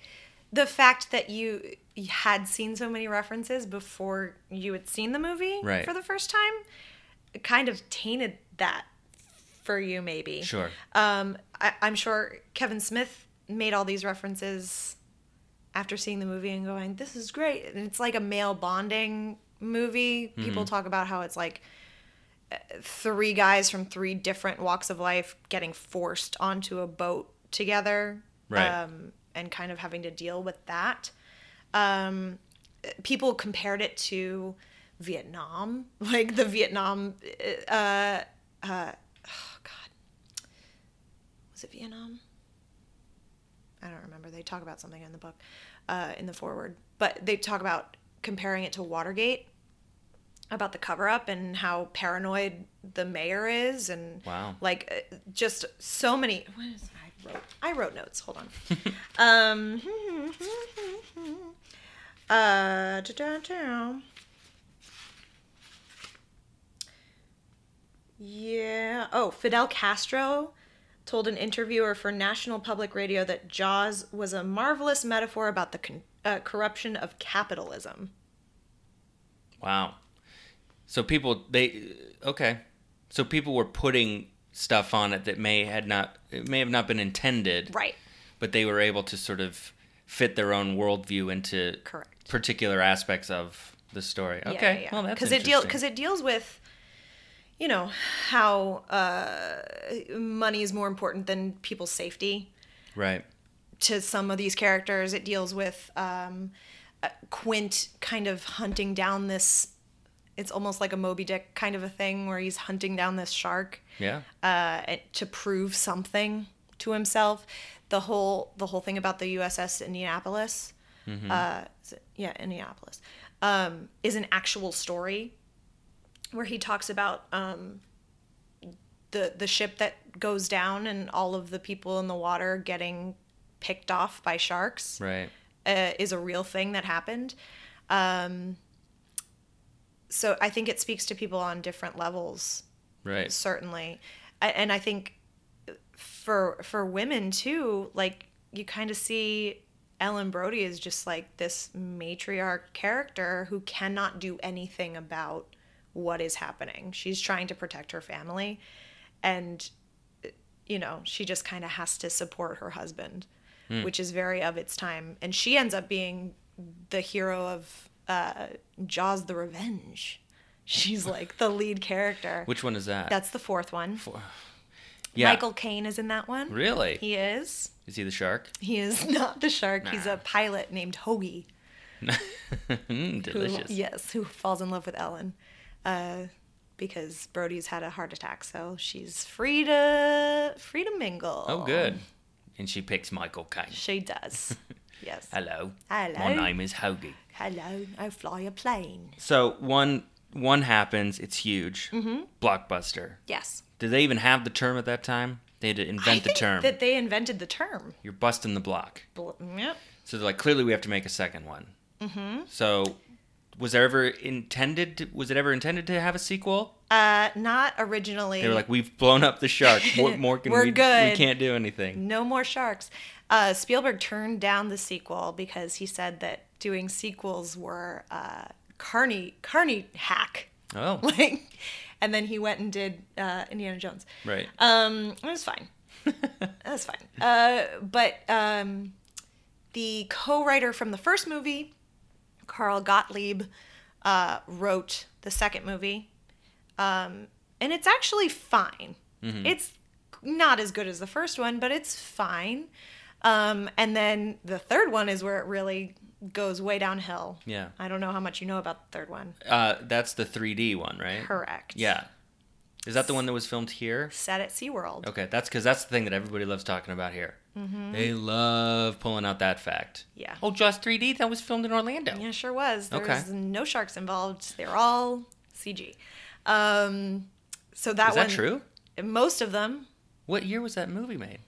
the fact that you had seen so many references before you had seen the movie Right. for the first time kind of tainted that for you maybe. sure Um, I, I'm sure Kevin Smith made all these references after seeing the movie and going, "This is great." And it's like a male bonding movie. People Mm-hmm. talk about how it's like uh, three guys from three different walks of life getting forced onto a boat together, Right. um, and kind of having to deal with that. Um, people compared it to Vietnam, like the Vietnam. Uh, uh, was it Vietnam? I don't remember. They talk about something in the book, uh, in the foreword, but they talk about comparing it to Watergate, about the cover up and how paranoid the mayor is, and Wow. like uh, just so many. What is I wrote? I wrote notes. Hold on. um. Uh. da-da-da. Yeah. Oh, Fidel Castro told an interviewer for National Public Radio that Jaws was a marvelous metaphor about the con- uh, corruption of capitalism. Wow. So people they okay. So people were putting stuff on it that may had not it may have not been intended, Right. but they were able to sort of fit their own worldview into Correct. particular aspects of the story. Okay, well that's because it deal because it deals with, you know, how uh, money is more important than people's safety. right, to some of these characters. It deals with um, uh, Quint kind of hunting down this. It's almost like a Moby Dick kind of a thing where he's hunting down this shark yeah, uh, to prove something to himself. The whole the whole thing about the USS Indianapolis, uh, is it- yeah, Indianapolis, um, is an actual story where he talks about um, the the ship that goes down and all of the people in the water getting picked off by sharks right, uh, is a real thing that happened. Um, so I think it speaks to people on different levels right, certainly. And i think for for women too like you kind of see ellen brody is just like this matriarch character who cannot do anything about what is happening she's trying to protect her family and you know she just kind of has to support her husband which is very of its time and she ends up being the hero of uh, jaws the revenge She's like the lead character. Which one is that? That's the fourth one. Four. yeah. Michael Caine is in that one. Really? He is. Is he the shark? He is not the shark. He's a pilot named Hoagie. Mm, Who, delicious. yes, who falls in love with Ellen. Uh, because Brody's had a heart attack, so she's free to free to mingle. Oh, good. And she picks Michael Caine. She does. yes. Hello. Hello. My name is Hoagie. Hello, I fly a plane. So one one happens. It's huge. Mm-hmm. Blockbuster. Yes. Did they even have the term at that time? They had to invent the term. that they invented the term. You're busting the block. Bl- Yep. So they're like, clearly we have to make a second one. Mm-hmm. So was there ever intended? To, was it ever intended to have a sequel? Uh, not originally. They were like, we've blown up the shark. What more can We're we? good. We can't do anything. no more sharks. Uh, Spielberg turned down the sequel because he said that doing sequels were uh, carny carny hack. Oh, Like, and then he went and did uh, Indiana Jones. right. Um, it was fine. That's fine. Uh, but um, the co-writer from the first movie, Carl Gottlieb, uh, wrote the second movie, um, and it's actually fine. It's not as good as the first one, but it's fine. Um, and then the third one is where it really goes way downhill. Yeah. I don't know how much you know about the third one. Uh, that's the 3D one, right? Correct. Yeah. Is that the one that was filmed here? Set at SeaWorld. Okay, that's because that's the thing that everybody loves talking about here. They love pulling out that fact. Mm-hmm. Yeah. Oh, Jaws 3D that was filmed in Orlando. Yeah, sure was. There Okay. was no sharks involved. They're all CG. Um, so that Is that one, true? Most of them, What year was that movie made?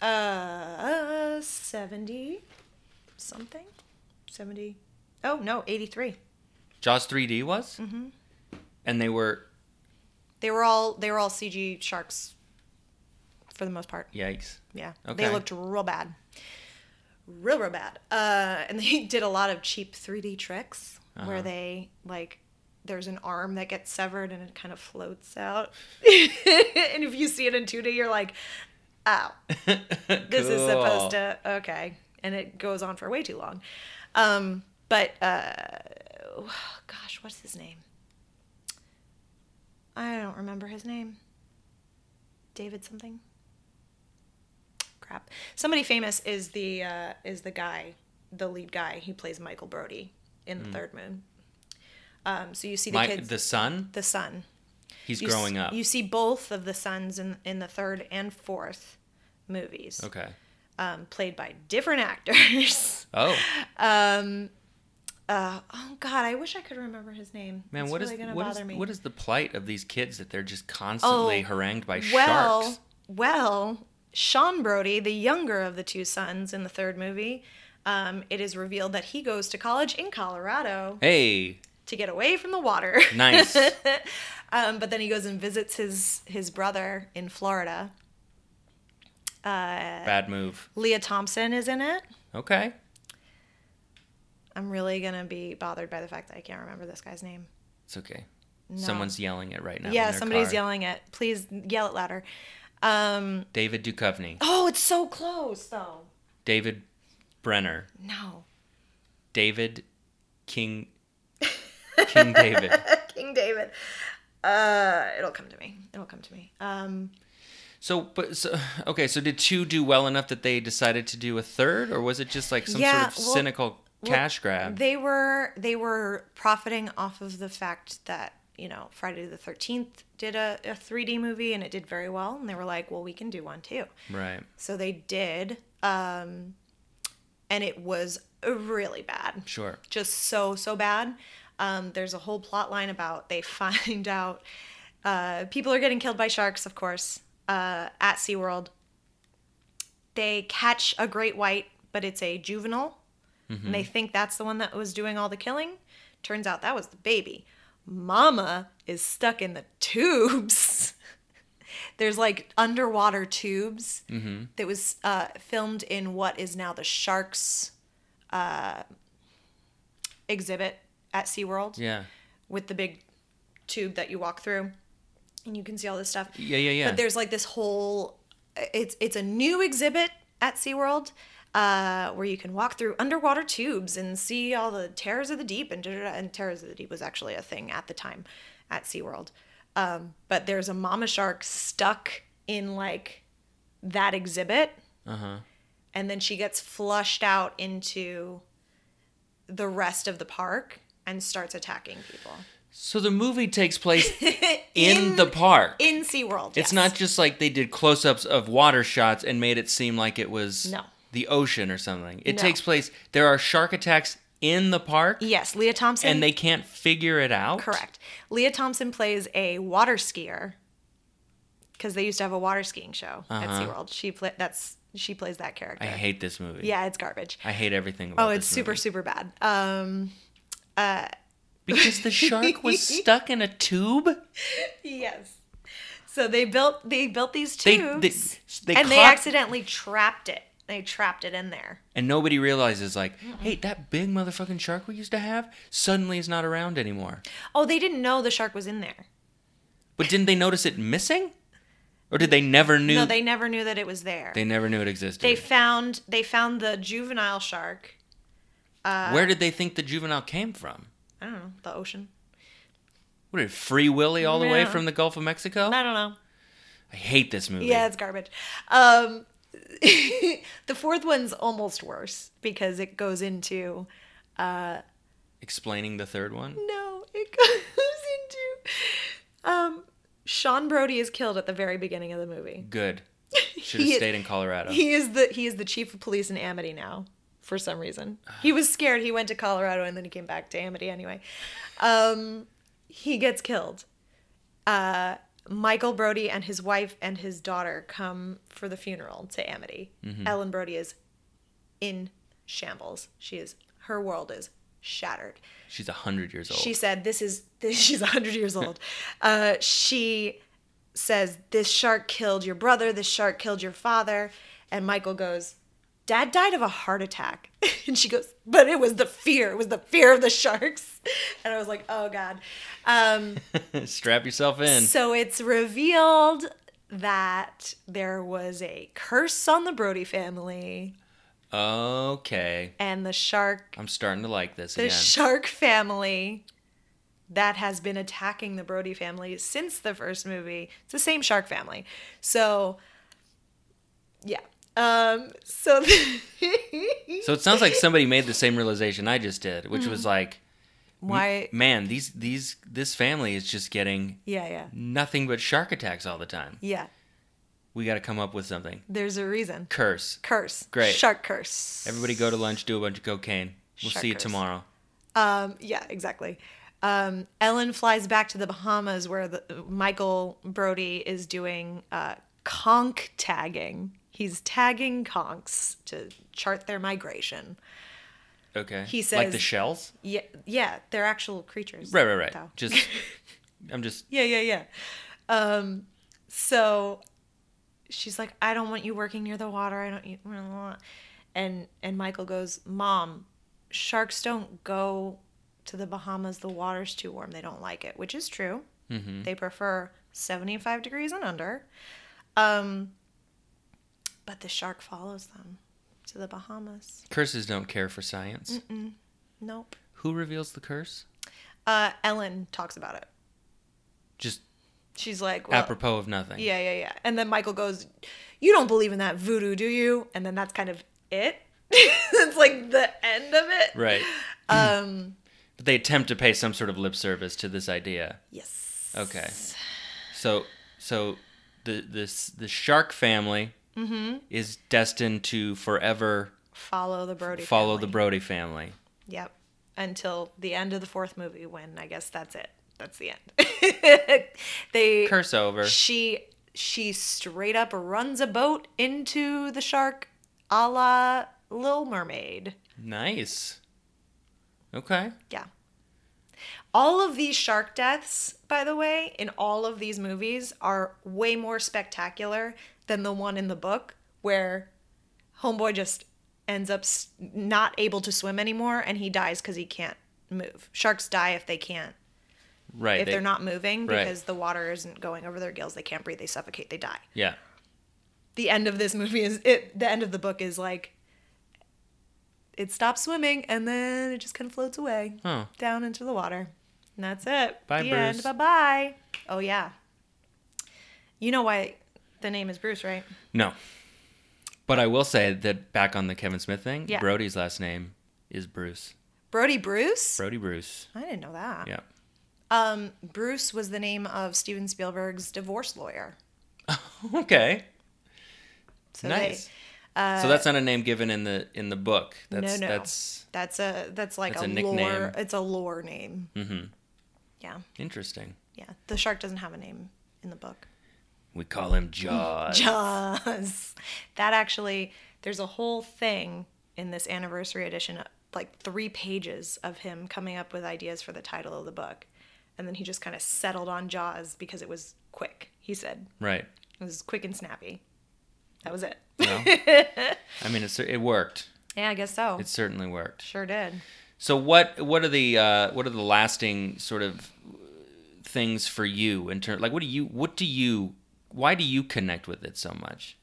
uh, seventy something, seventy. Oh no, eighty three. Jaws 3D was. Mm-hmm. And they were They were all they were all CG sharks, for the most part. yikes. Yeah, Okay. they looked real bad, real real bad. Uh, and they did a lot of cheap 3D tricks Uh-huh. where they like there's an arm that gets severed and it kind of floats out. and if you see it in 2D, you're like, ow, this is supposed to okay, and it goes on for way too long. Um, but uh, gosh, what's his name? I don't remember his name. David something. Crap. Somebody famous is the uh, is the guy, the lead guy who plays Michael Brody in the Third Moon. Um, so you see the My, kids, the son. the son. He's You s- growing up. You see both of the sons in in the third and fourth movies, Okay. um, played by different actors. Oh uh, oh God, I wish I could remember his name. man, It's what really is gonna what is bother me. what is the plight of these kids that they're just constantly Oh, harangued by well, sharks? well, Sean Brody, the younger of the two sons in the third movie, um, it is revealed that he goes to college in Colorado Hey, to get away from the water. nice. um, but then he goes and visits his his brother in Florida. Bad move. Lea Thompson is in it. Okay. I'm really gonna be bothered by the fact that I can't remember this guy's name. It's okay. Someone's yelling it right now. yeah, somebody's car. yelling it. Please yell it louder. Um, David Duchovny. oh, it's so close though. David Brenner. No. David King. King David. King David. Uh, it'll come to me. It'll come to me. Um, So, but so okay. So, did two do well enough that they decided to do a third, or was it just like some Yeah, sort of well- cynical cash grab? They were they were profiting off of the fact that you know Friday the Thirteenth did a, a 3D movie and it did very well, and they were like, well, we can do one too. right. So they did, um, and it was really bad. Sure. just so so bad. Um, there's a whole plot line about they find out uh, people are getting killed by sharks, of course, uh, at SeaWorld. They catch a great white, but it's a juvenile. And they think that's the one that was doing all the killing. Turns out that was the baby. Mama is stuck in the tubes. There's like underwater tubes that was uh, filmed in what is now the Sharks uh, exhibit at SeaWorld Yeah. with the big tube that you walk through and you can see all this stuff. Yeah. Yeah. Yeah. But there's like this whole it's it's a new exhibit at SeaWorld uh, where you can walk through underwater tubes and see all the terrors of the deep and and terrors of the deep was actually a thing at the time at SeaWorld. Um, but there's a mama shark stuck in like that exhibit Uh huh. and then she gets flushed out into the rest of the park and starts attacking people So the movie takes place in, the park. in SeaWorld. It's yes. not just like they did close-ups of water shots and made it seem like it was No. The ocean or something. It No. takes place. There are shark attacks in the park, Yes, Lea Thompson. and they can't figure it out. correct. Lea Thompson plays a water skier because they used to have a water skiing show at Uh-huh. SeaWorld. She play that's she plays that character. I hate this movie. yeah, it's garbage. I hate everything about Oh, it's super movie. super bad. Um, because the shark was stuck in a tube. yes. So they built they built these tubes, they- they and they accidentally trapped it. They trapped it in there. And nobody realizes like, hey, that big motherfucking shark we used to have suddenly is not around anymore. Oh, they didn't know the shark was in there. But didn't they notice it missing? Or did they never knew No, they never knew that it was there. they never knew it existed? They found they found the juvenile shark. Where did they think the juvenile came from? I don't know the ocean. What did Free Willy all the way from the Gulf of Mexico? I don't know. I hate this movie. Yeah, it's garbage. Um, the fourth one's almost worse because it goes into Explaining the third one. no, it goes into um, Sean Brody is killed at the very beginning of the movie. Good. Should have stayed in Colorado. He is the he is the chief of police in Amity now for some reason. He was scared. He went to Colorado and then he came back to Amity anyway. Um, he gets killed. Uh, Michael Brody and his wife and his daughter come for the funeral to Amity. Ellen Brody is in shambles. She is her world is shattered. She's a hundred years old. She said, "This is this." She's hundred years old. Uh, she says, "This shark killed your brother. This shark killed your father." And Michael goes, "Dad died of a heart attack." and she goes, "But it was the fear. It was the fear of the sharks." And I was like, "Oh God." Um, Strap yourself in. so it's revealed that there was a curse on the Brody family, Okay. and the shark I'm starting to like this the again. shark family that has been attacking the Brody family since the first movie. It's the same shark family. So yeah. Um so so it sounds like somebody made the same realization I just did, which was like, why man, these these this family is just getting yeah, yeah. nothing but shark attacks all the time. Yeah. We got to come up with something. There's a reason. Curse. Curse. Great. Shark curse. Everybody go to lunch, do a bunch of cocaine. We'll Shark see you curse. tomorrow. Um, yeah, exactly. Um, Ellen flies back to the Bahamas where the, Michael Brody is doing uh, conch tagging. He's tagging conchs to chart their migration. Okay. He says like the shells. Yeah, yeah, they're actual creatures. Right, right, right. though. Just, I'm just. yeah, yeah, yeah. Um, so she's like, I don't want you working near the water. I don't. You, and and Michael goes, Mom, sharks don't go to the Bahamas. The water's too warm. They don't like it, which is true. Mm-hmm. They prefer 75 degrees and under. Um, but the shark follows them to the Bahamas. Curses don't care for science. Nope. Who reveals the curse? Uh, Ellen talks about it. Just She's like, well, apropos of nothing. Yeah, yeah, yeah. And then Michael goes, "You don't believe in that voodoo, do you?" And then that's kind of it. it's like the end of it. Right. Um. But they attempt to pay some sort of lip service to this idea. Yes. Okay. So, so the this the shark family Mm-hmm. is destined to forever Follow the Brody. follow the. Brody family. Yep. Until the end of the fourth movie, when I guess that's it. That's the end. they Curse over. she she straight up runs a boat into the shark, a la Little Mermaid. Nice. Okay. Yeah. All of these shark deaths, by the way, in all of these movies are way more spectacular than the one in the book where Homeboy just ends up not able to swim anymore and he dies because he can't move. Sharks die if they can't, Right. if they- are not moving right. because the water isn't going over their gills. They can't breathe, they suffocate, they die. Yeah. The end of this movie is it. The end of the book is like it stops swimming and then it just kind of floats away Huh. down into the water. And that's it. Bye, the Bruce. Bye bye. Oh yeah. You know why the name is Bruce, right? No. But I will say that back on the Kevin Smith thing, Yeah. Brody's last name is Bruce. Brody Bruce. Brody Bruce. I didn't know that. Yeah. Um, Bruce was the name of Steven Spielberg's divorce lawyer. Okay. So nice. They, uh, so that's not a name given in the in the book. That's no. that's that's a that's like That's a, a lore. nickname. It's a lore name. Mm-hmm. Yeah, Interesting. yeah. The shark doesn't have a name in the book. We call him Jaws. Jaws. That actually, there's a whole thing in this anniversary edition, like three pages of him coming up with ideas for the title of the book. And then he just kind of settled on Jaws because it was quick, he said. Right. It was quick and snappy. That was it. Well, I mean, it's, it worked. Yeah, I guess so. It certainly worked. sure did. So what what are the uh, what are the lasting sort of things for you in terms like what do you what do you why do you connect with it so much?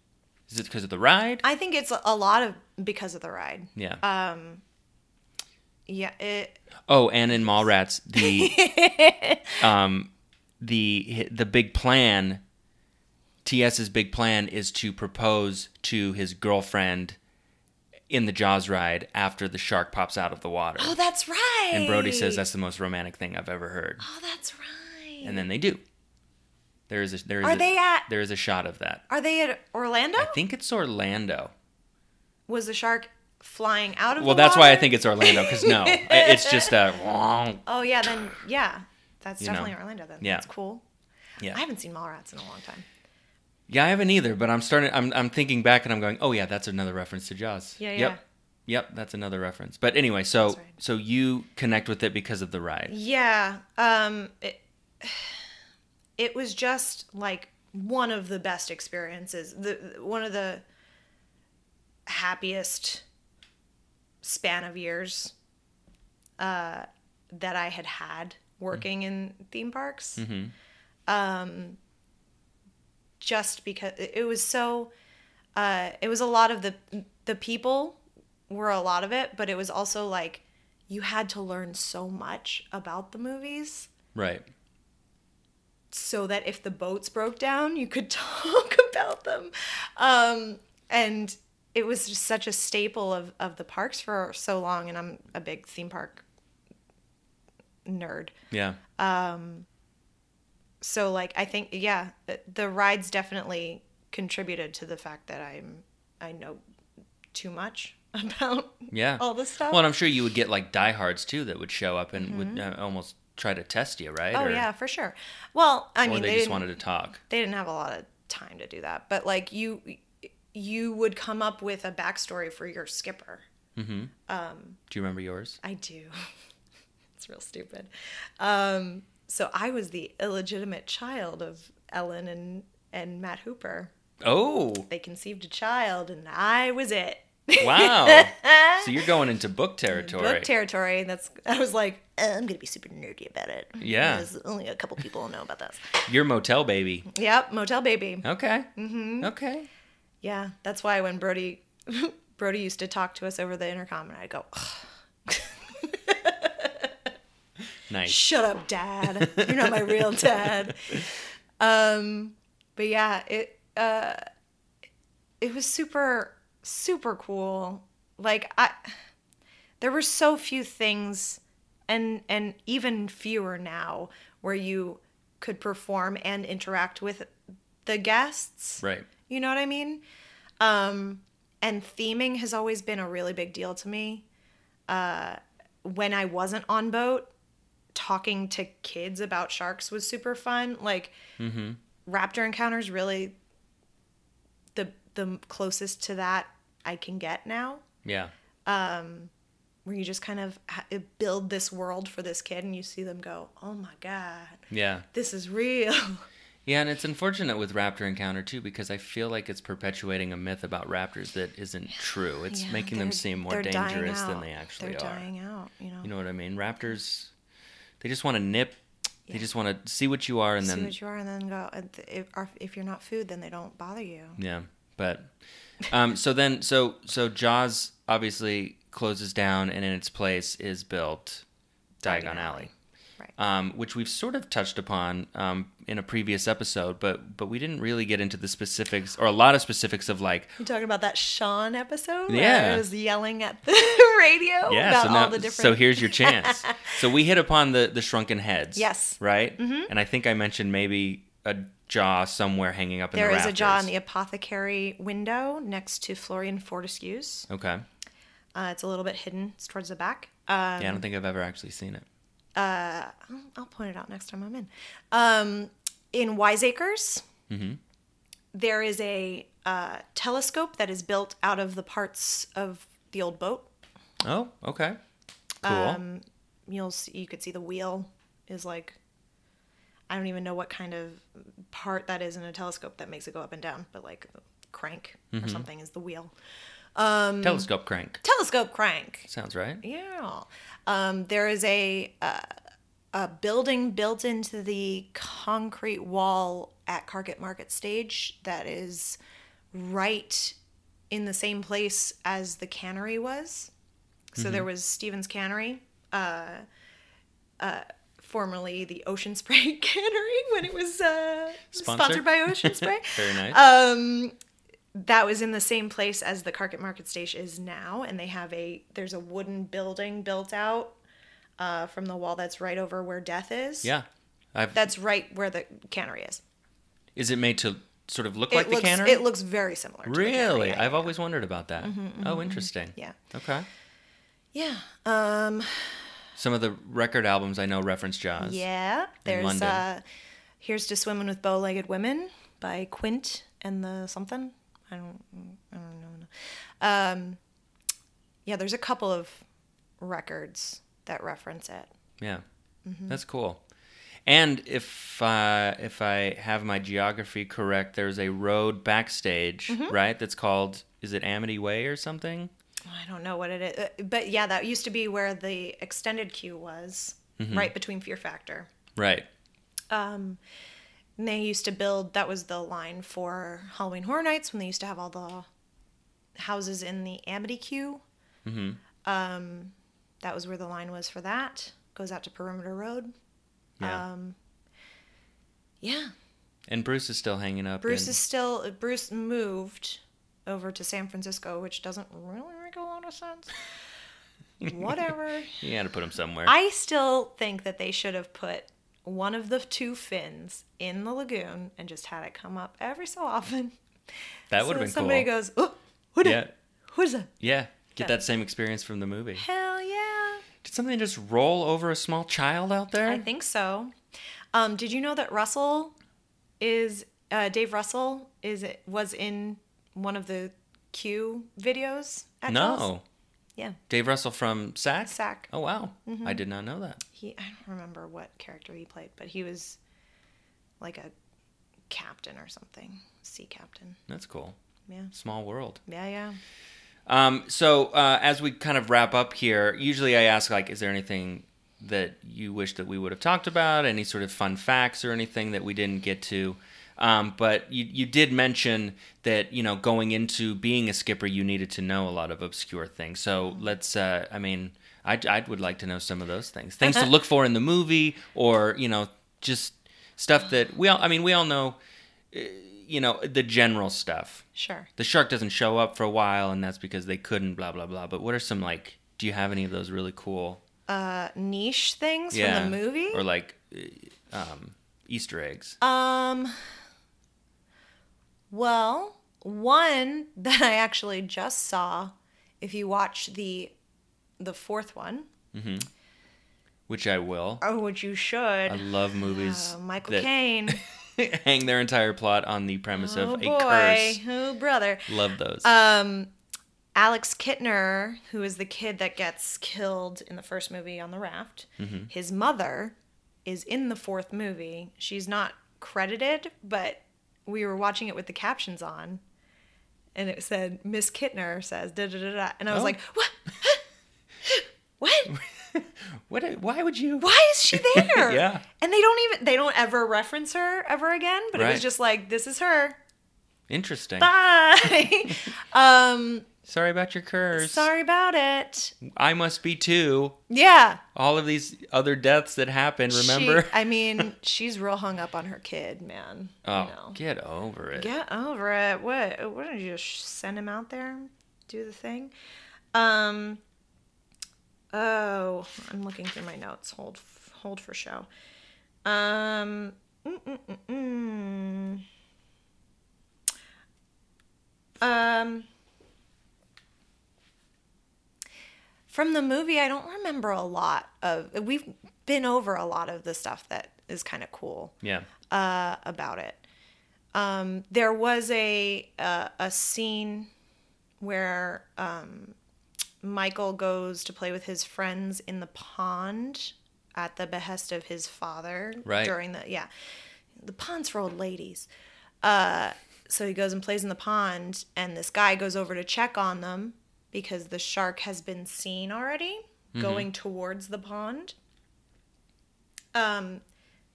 Is it because of the ride? I think it's a lot of because of the ride. yeah. Yeah, it. oh, and in Mallrats, the um the the big plan TS's big plan is to propose to his girlfriend in the Jaws ride after the shark pops out of the water. Oh, that's right. and Brody says that's the most romantic thing I've ever heard. Oh, that's right. and then they do. There is a there is Are a, they at- there is a shot of that. Are they at Orlando? I think it's Orlando. Was the shark flying out of Well, the that's why I water? think it's Orlando because no, I- it's just a Oh yeah, then yeah, that's You know. definitely Orlando. Then Yeah. that's cool. yeah I haven't seen Mallrats in a long time. yeah I haven't either, but I'm starting. I'm I'm thinking back and I'm going, oh yeah, that's another reference to Jaws. Yeah, Yep. yeah. Yep, that's another reference. But anyway, so That's right. so you connect with it because of the ride. Yeah, um, it, it was just like one of the best experiences. The one of the happiest span of years uh, that I had had working in theme parks. Mhm. Um, just because it was so, uh, it was a lot of the the people were a lot of it, but it was also like you had to learn so much about the movies Right. So that if the boats broke down, you could talk about them. Um, and it was just such a staple of, of the parks for so long. And I'm a big theme park nerd. Yeah. Um, So, like, I think, yeah, the, rides definitely contributed to the fact that I'm, I know too much about Yeah. all this stuff. Well, and I'm sure you would get like diehards too that would show up and would uh, almost try to test you, right? Mm-hmm. oh, Or- yeah, for sure. Well, I mean, they, they, just wanted to talk. they didn't have a lot of time to do that but like you you would come up with a backstory for your skipper Do you remember yours? i do it's real stupid um so i was the illegitimate child of ellen and and matt hooper Oh, they conceived a child and i was it wow. so you're going into book territory. book territory that's i was like "Uh, i'm gonna be super nerdy about it Yeah. There's only a couple people know about this You're motel baby. yep motel baby Okay. Mm-hmm. Okay. Yeah, that's why when Brody Brody used to talk to us over the intercom, and I'd go, Nice. "Shut up, Dad! You're not my real dad." Um, but yeah, it uh, it was super super cool. Like I, there were so few things, and and even fewer now where you could perform and interact with the guests. Right. You know what I mean? Um, and theming has always been a really big deal to me. Uh, when I wasn't on boat, talking to kids about sharks was super fun. Like raptor encounters, really the the closest to that I can get now. Yeah. Um, where you just kind of build this world for this kid, and you see them go, "Oh my god, Yeah. this is real." Yeah, and it's unfortunate with Raptor Encounter too because I feel like it's perpetuating a myth about raptors that isn't true. It's Yeah, making them seem more dangerous than they actually They're are. dying out. You know. You know what I mean? Raptors, they just want to nip. They just want to see what you are and see then see what you are and then go if, if you're not food then they don't bother you Yeah, but um, so then so so Jaws obviously closes down, and in its place is built Diagon Diagon Alley. right. Um, which we've sort of touched upon um, in a previous episode, but but we didn't really get into the specifics or a lot of specifics of like You talking about that Sean episode? Where Yeah. I was yelling at the radio yeah. about So all now, the different. so here's your chance. so we hit upon the the shrunken heads. Yes. Right. Mm-hmm. And I think I mentioned maybe a jaw somewhere hanging up in There the is a jaw in the apothecary window next to Florean Fortescue's. Okay. Uh, it's a little bit hidden. It's towards the back. Um, Yeah, I don't think I've ever actually seen it. uh, I'll- I'll point it out next time I'm in. Um, in Wiseacres, Mm-hmm. there is a uh, telescope that is built out of the parts of the old boat. Oh, okay. Cool. Um, You'll see, you could see the wheel is like I don't even know what kind of part that is in a telescope that makes it go up and down, but like crank Mm-hmm. or something is the wheel. Um, Telescope crank. Telescope crank. Sounds right. Yeah. Um, there is a uh, a building built into the concrete wall at Carkitt Market Stage that is right in the same place as the cannery was. So there was Stevens Cannery, uh, uh, formerly the Ocean Spray Cannery when it was uh, Sponsored? by Ocean Spray. Very nice. Um, that was in the same place as the Carkitt Market Station is now, and they have a there's a wooden building built out uh, from the wall that's right over where Death is. yeah. I've, that's right where the cannery is. is it made to sort of look It like looks the cannery? it looks very similar. To the cannery, really? I've always wondered about that. oh, interesting. yeah. Okay. yeah. Um, Some of the record albums I know reference Jaws. yeah. There's uh, here's to swimming with bow-legged women by Quint and the something. I don't I don't know. Um, yeah, there's a couple of records that reference it. Yeah. Mm-hmm. That's cool. And if uh, if I have my geography correct, there's a road backstage, Mm-hmm. right? That's called is it Amity Way or something? I don't know what it is, uh, but yeah, that used to be where the extended queue was, right between Fear Factor. Right. Um, and they used to build. That was the line for Halloween Horror Nights when they used to have all the houses in the Amity queue. Mm-hmm. Um, that was where the line was for that. Goes out to Perimeter Road. Yeah. Um, yeah, and Bruce is still hanging up. Bruce in- is still. Bruce moved over to San Francisco, which doesn't really make a lot of sense. Whatever. You had to put him somewhere. I still think that they should have put one of the two fins in the lagoon and just had it come up every so often. that would have been somebody cool. Somebody goes, oh, what yeah. is that? Yeah. Get that same experience from the movie. Hell yeah. Did something just roll over a small child out there? I think so. Um, did you know that Russell is uh, Dave Russell is was in one of the Q videos at no. Yeah, Dave Russell from SAK? SAK. Oh wow. Mm-hmm. I did not know that. He I don't remember what character he played, but he was like a captain or something, sea captain. That's cool. Yeah, Small world. yeah, yeah. Um, so uh, as we kind of wrap up here, usually I ask like, is there anything that you wish that we would have talked about? Any sort of fun facts or anything that we didn't get to? Um, but you you did mention that you know going into being a skipper, you needed to know a lot of obscure things. So let's. Uh, I mean, I I would like to know some of those things. Things to look for in the movie, or you know, just stuff that we all. I mean, we all know. uh, You know the general stuff Sure. the shark doesn't show up for a while and that's because they couldn't blah blah blah but what are some like do you have any of those really cool Uh, niche things yeah from the movie. or like uh, um easter eggs Um. Well, one that I actually just saw, if you watch the the fourth one, which i will. Oh, which you should, i love movies uh, Michael Caine. hang their entire plot on the premise Oh of a boy, curse oh brother. love those Um, Alex Kintner, who is the kid that gets killed in the first movie on the raft, Mm-hmm. his mother is in the fourth movie. She's not credited, but we were watching it with the captions on, and it said Miss Kintner says da da da da, and I was Oh. like, what? what? what why would you Why is she there? Yeah. And they don't even they don't ever reference her ever again. But it was just like this is her. interesting Bye. um, Sorry about your curse. Sorry about it. I must be too. Yeah. All of these other deaths that happen, remember? She, I mean, she's real hung up on her kid, man. oh, you know. get over it. Get over it. What? What did you just send him out there? Do the thing. Um. Oh, I'm looking through my notes. Hold, hold for show. Um. mm, mm, mm, mm. Um. From the movie, I don't remember a lot of. We've been over a lot of the stuff that is kind of cool Yeah. uh, about it. Um, there was a a, a scene where um, Michael goes to play with his friends in the pond at the behest of his father Right. during the yeah the pond's for old ladies. Uh, so he goes and plays in the pond, and this guy goes over to check on them because the shark has been seen already going towards the pond. Um,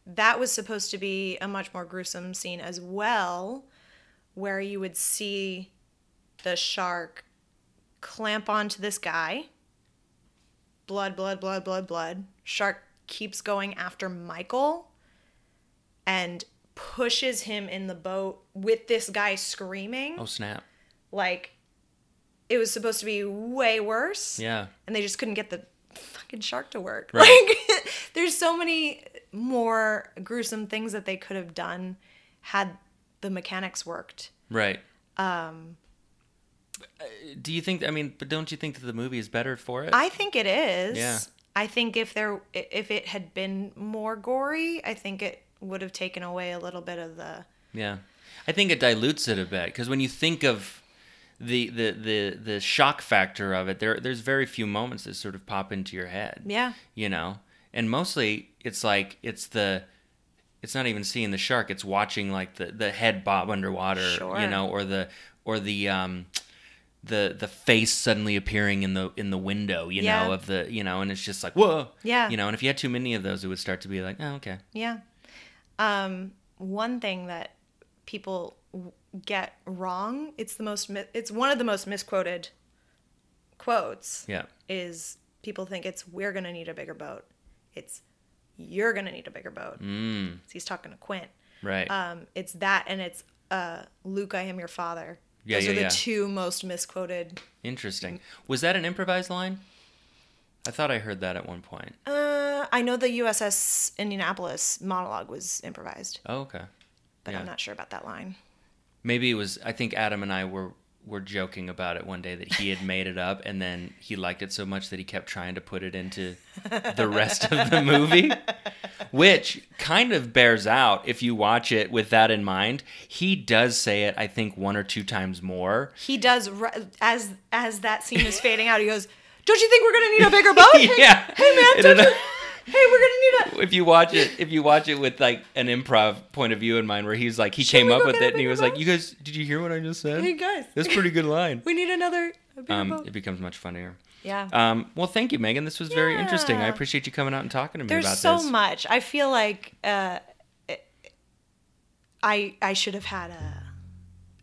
that was supposed to be a much more gruesome scene as well, where you would see the shark clamp onto this guy. Blood, blood, blood, blood, blood. Shark keeps going after Michael and pushes him in the boat with this guy screaming. Oh, snap. Like, it was supposed to be way worse Yeah. and they just couldn't get the fucking shark to work. Right. Like there's so many more gruesome things that they could have done had the mechanics worked. Right. Um, do you think? I mean, but don't you think that the movie is better for it? I think it is. Yeah. I think if there if it had been more gory, I think it would have taken away a little bit of the yeah, I think it dilutes it a bit because when you think of the, the the the shock factor of it, there there's very few moments that sort of pop into your head. yeah. You know, and mostly it's like it's the it's not even seeing the shark; it's watching like the the head bob underwater. Sure. You know, or the or the um the the face suddenly appearing in the in the window. You Yeah. know, of the you know, and it's just like whoa. Yeah. You know, and if you had too many of those, it would start to be like, oh, okay. Yeah. Um, one thing that people get wrong, it's the most it's one of the most misquoted quotes. Yeah. is people think it's we're gonna need a bigger boat. It's you're gonna need a bigger boat. Mm, So he's talking to Quint. right. Um, it's that and it's uh, Luke, I am your father. Yeah, Those yeah, are the yeah. two most misquoted. Interesting. Was that an improvised line? I thought I heard that at one point. Uh, I know the USS Indianapolis monologue was improvised, Oh, okay. but Yeah. I'm not sure about that line. Maybe it was. I think Adam and I were were joking about it one day that he had made it up, and then he liked it so much that he kept trying to put it into the rest of the movie, which kind of bears out if you watch it with that in mind. He does say it, I think, one or two times more. He does as as that scene is fading out. He goes, "Don't you think we're gonna need a bigger boat? Hey, yeah. Hey man, And don't you? Hey, we're gonna need a." if you watch it if you watch it with like an improv point of view in mind where he's like he Should came up with it and he was like you guys did you hear what i just said Hey guys, that's a pretty good line we need another um, boat. it becomes much funnier Yeah. um, well thank you megan this was very interesting i appreciate you coming out and talking to me There's about so this much. I feel like uh, I I should have had a.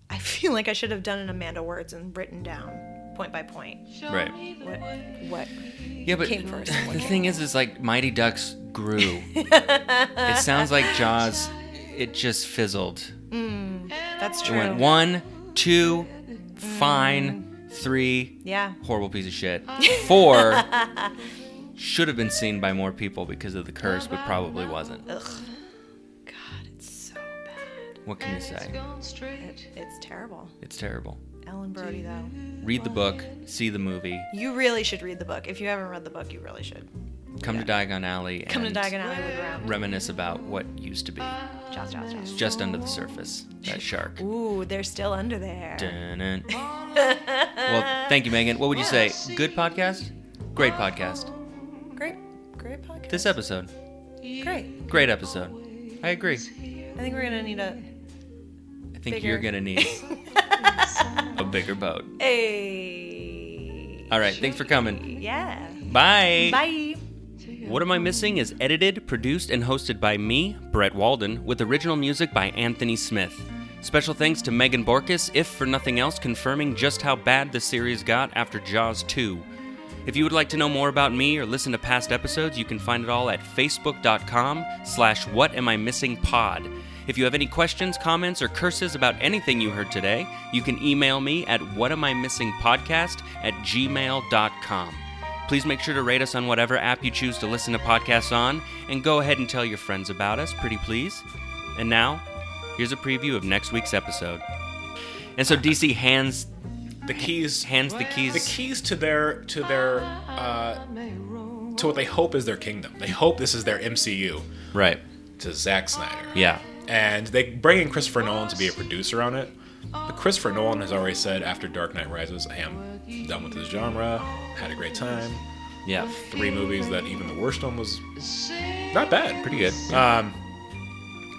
I feel like I should have done an Amanda words and written down point by point right what what yeah but came first the thing is is like mighty ducks grew it sounds like jaws it just fizzled mm, that's true. it went one two mm. fine three Yeah. horrible piece of shit. Four should have been seen by more people because of the curse, but probably wasn't. Ugh. God, it's so bad. What can you say? It, it's terrible. It's terrible. Ellen Brody though. Read the book, see the movie, You really should read the book. If you haven't read the book, you really should. come to Diagon Alley, and Come to Diagon Alley around. reminisce about what used to be. Jaws, jaws, jaws. Just under the surface, that shark. Ooh, they're still under there. Well, thank you, Megan. What would you say? Good podcast? Great podcast. Great, great podcast. This episode, great. great episode. I agree. I think we're gonna need a think Bigger. you're gonna need a bigger boat. a. All right, thanks for coming. Yeah. Bye. Bye. What Am I Missing is edited, produced, and hosted by me, Brett Walden, with original music by Anthony Smith. Special thanks to Megan Borkus, if for nothing else, confirming just how bad the series got after Jaws 2. If you would like to know more about me or listen to past episodes, you can find it all at facebook.com slash what am I missing pod. If you have any questions, comments, or curses about anything you heard today, you can email me at whatamimissingpodcast at gmail.com. Please make sure to rate us on whatever app you choose to listen to podcasts on, and go ahead and tell your friends about us, pretty please. And now, here's a preview of next week's episode. And so DC hands The keys hands the keys. the keys to their to their uh, to what they hope is their kingdom. They hope this is their MCU Right. to Zack Snyder. Yeah. And they bring in Christopher Nolan to be a producer on it. But Christopher Nolan has already said after Dark Knight Rises, I am done with this genre. Had a great time. Yeah. Three movies that even the worst one was not bad. Pretty good. Um,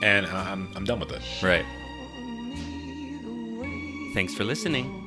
and I'm, I'm done with it. Right. Thanks for listening.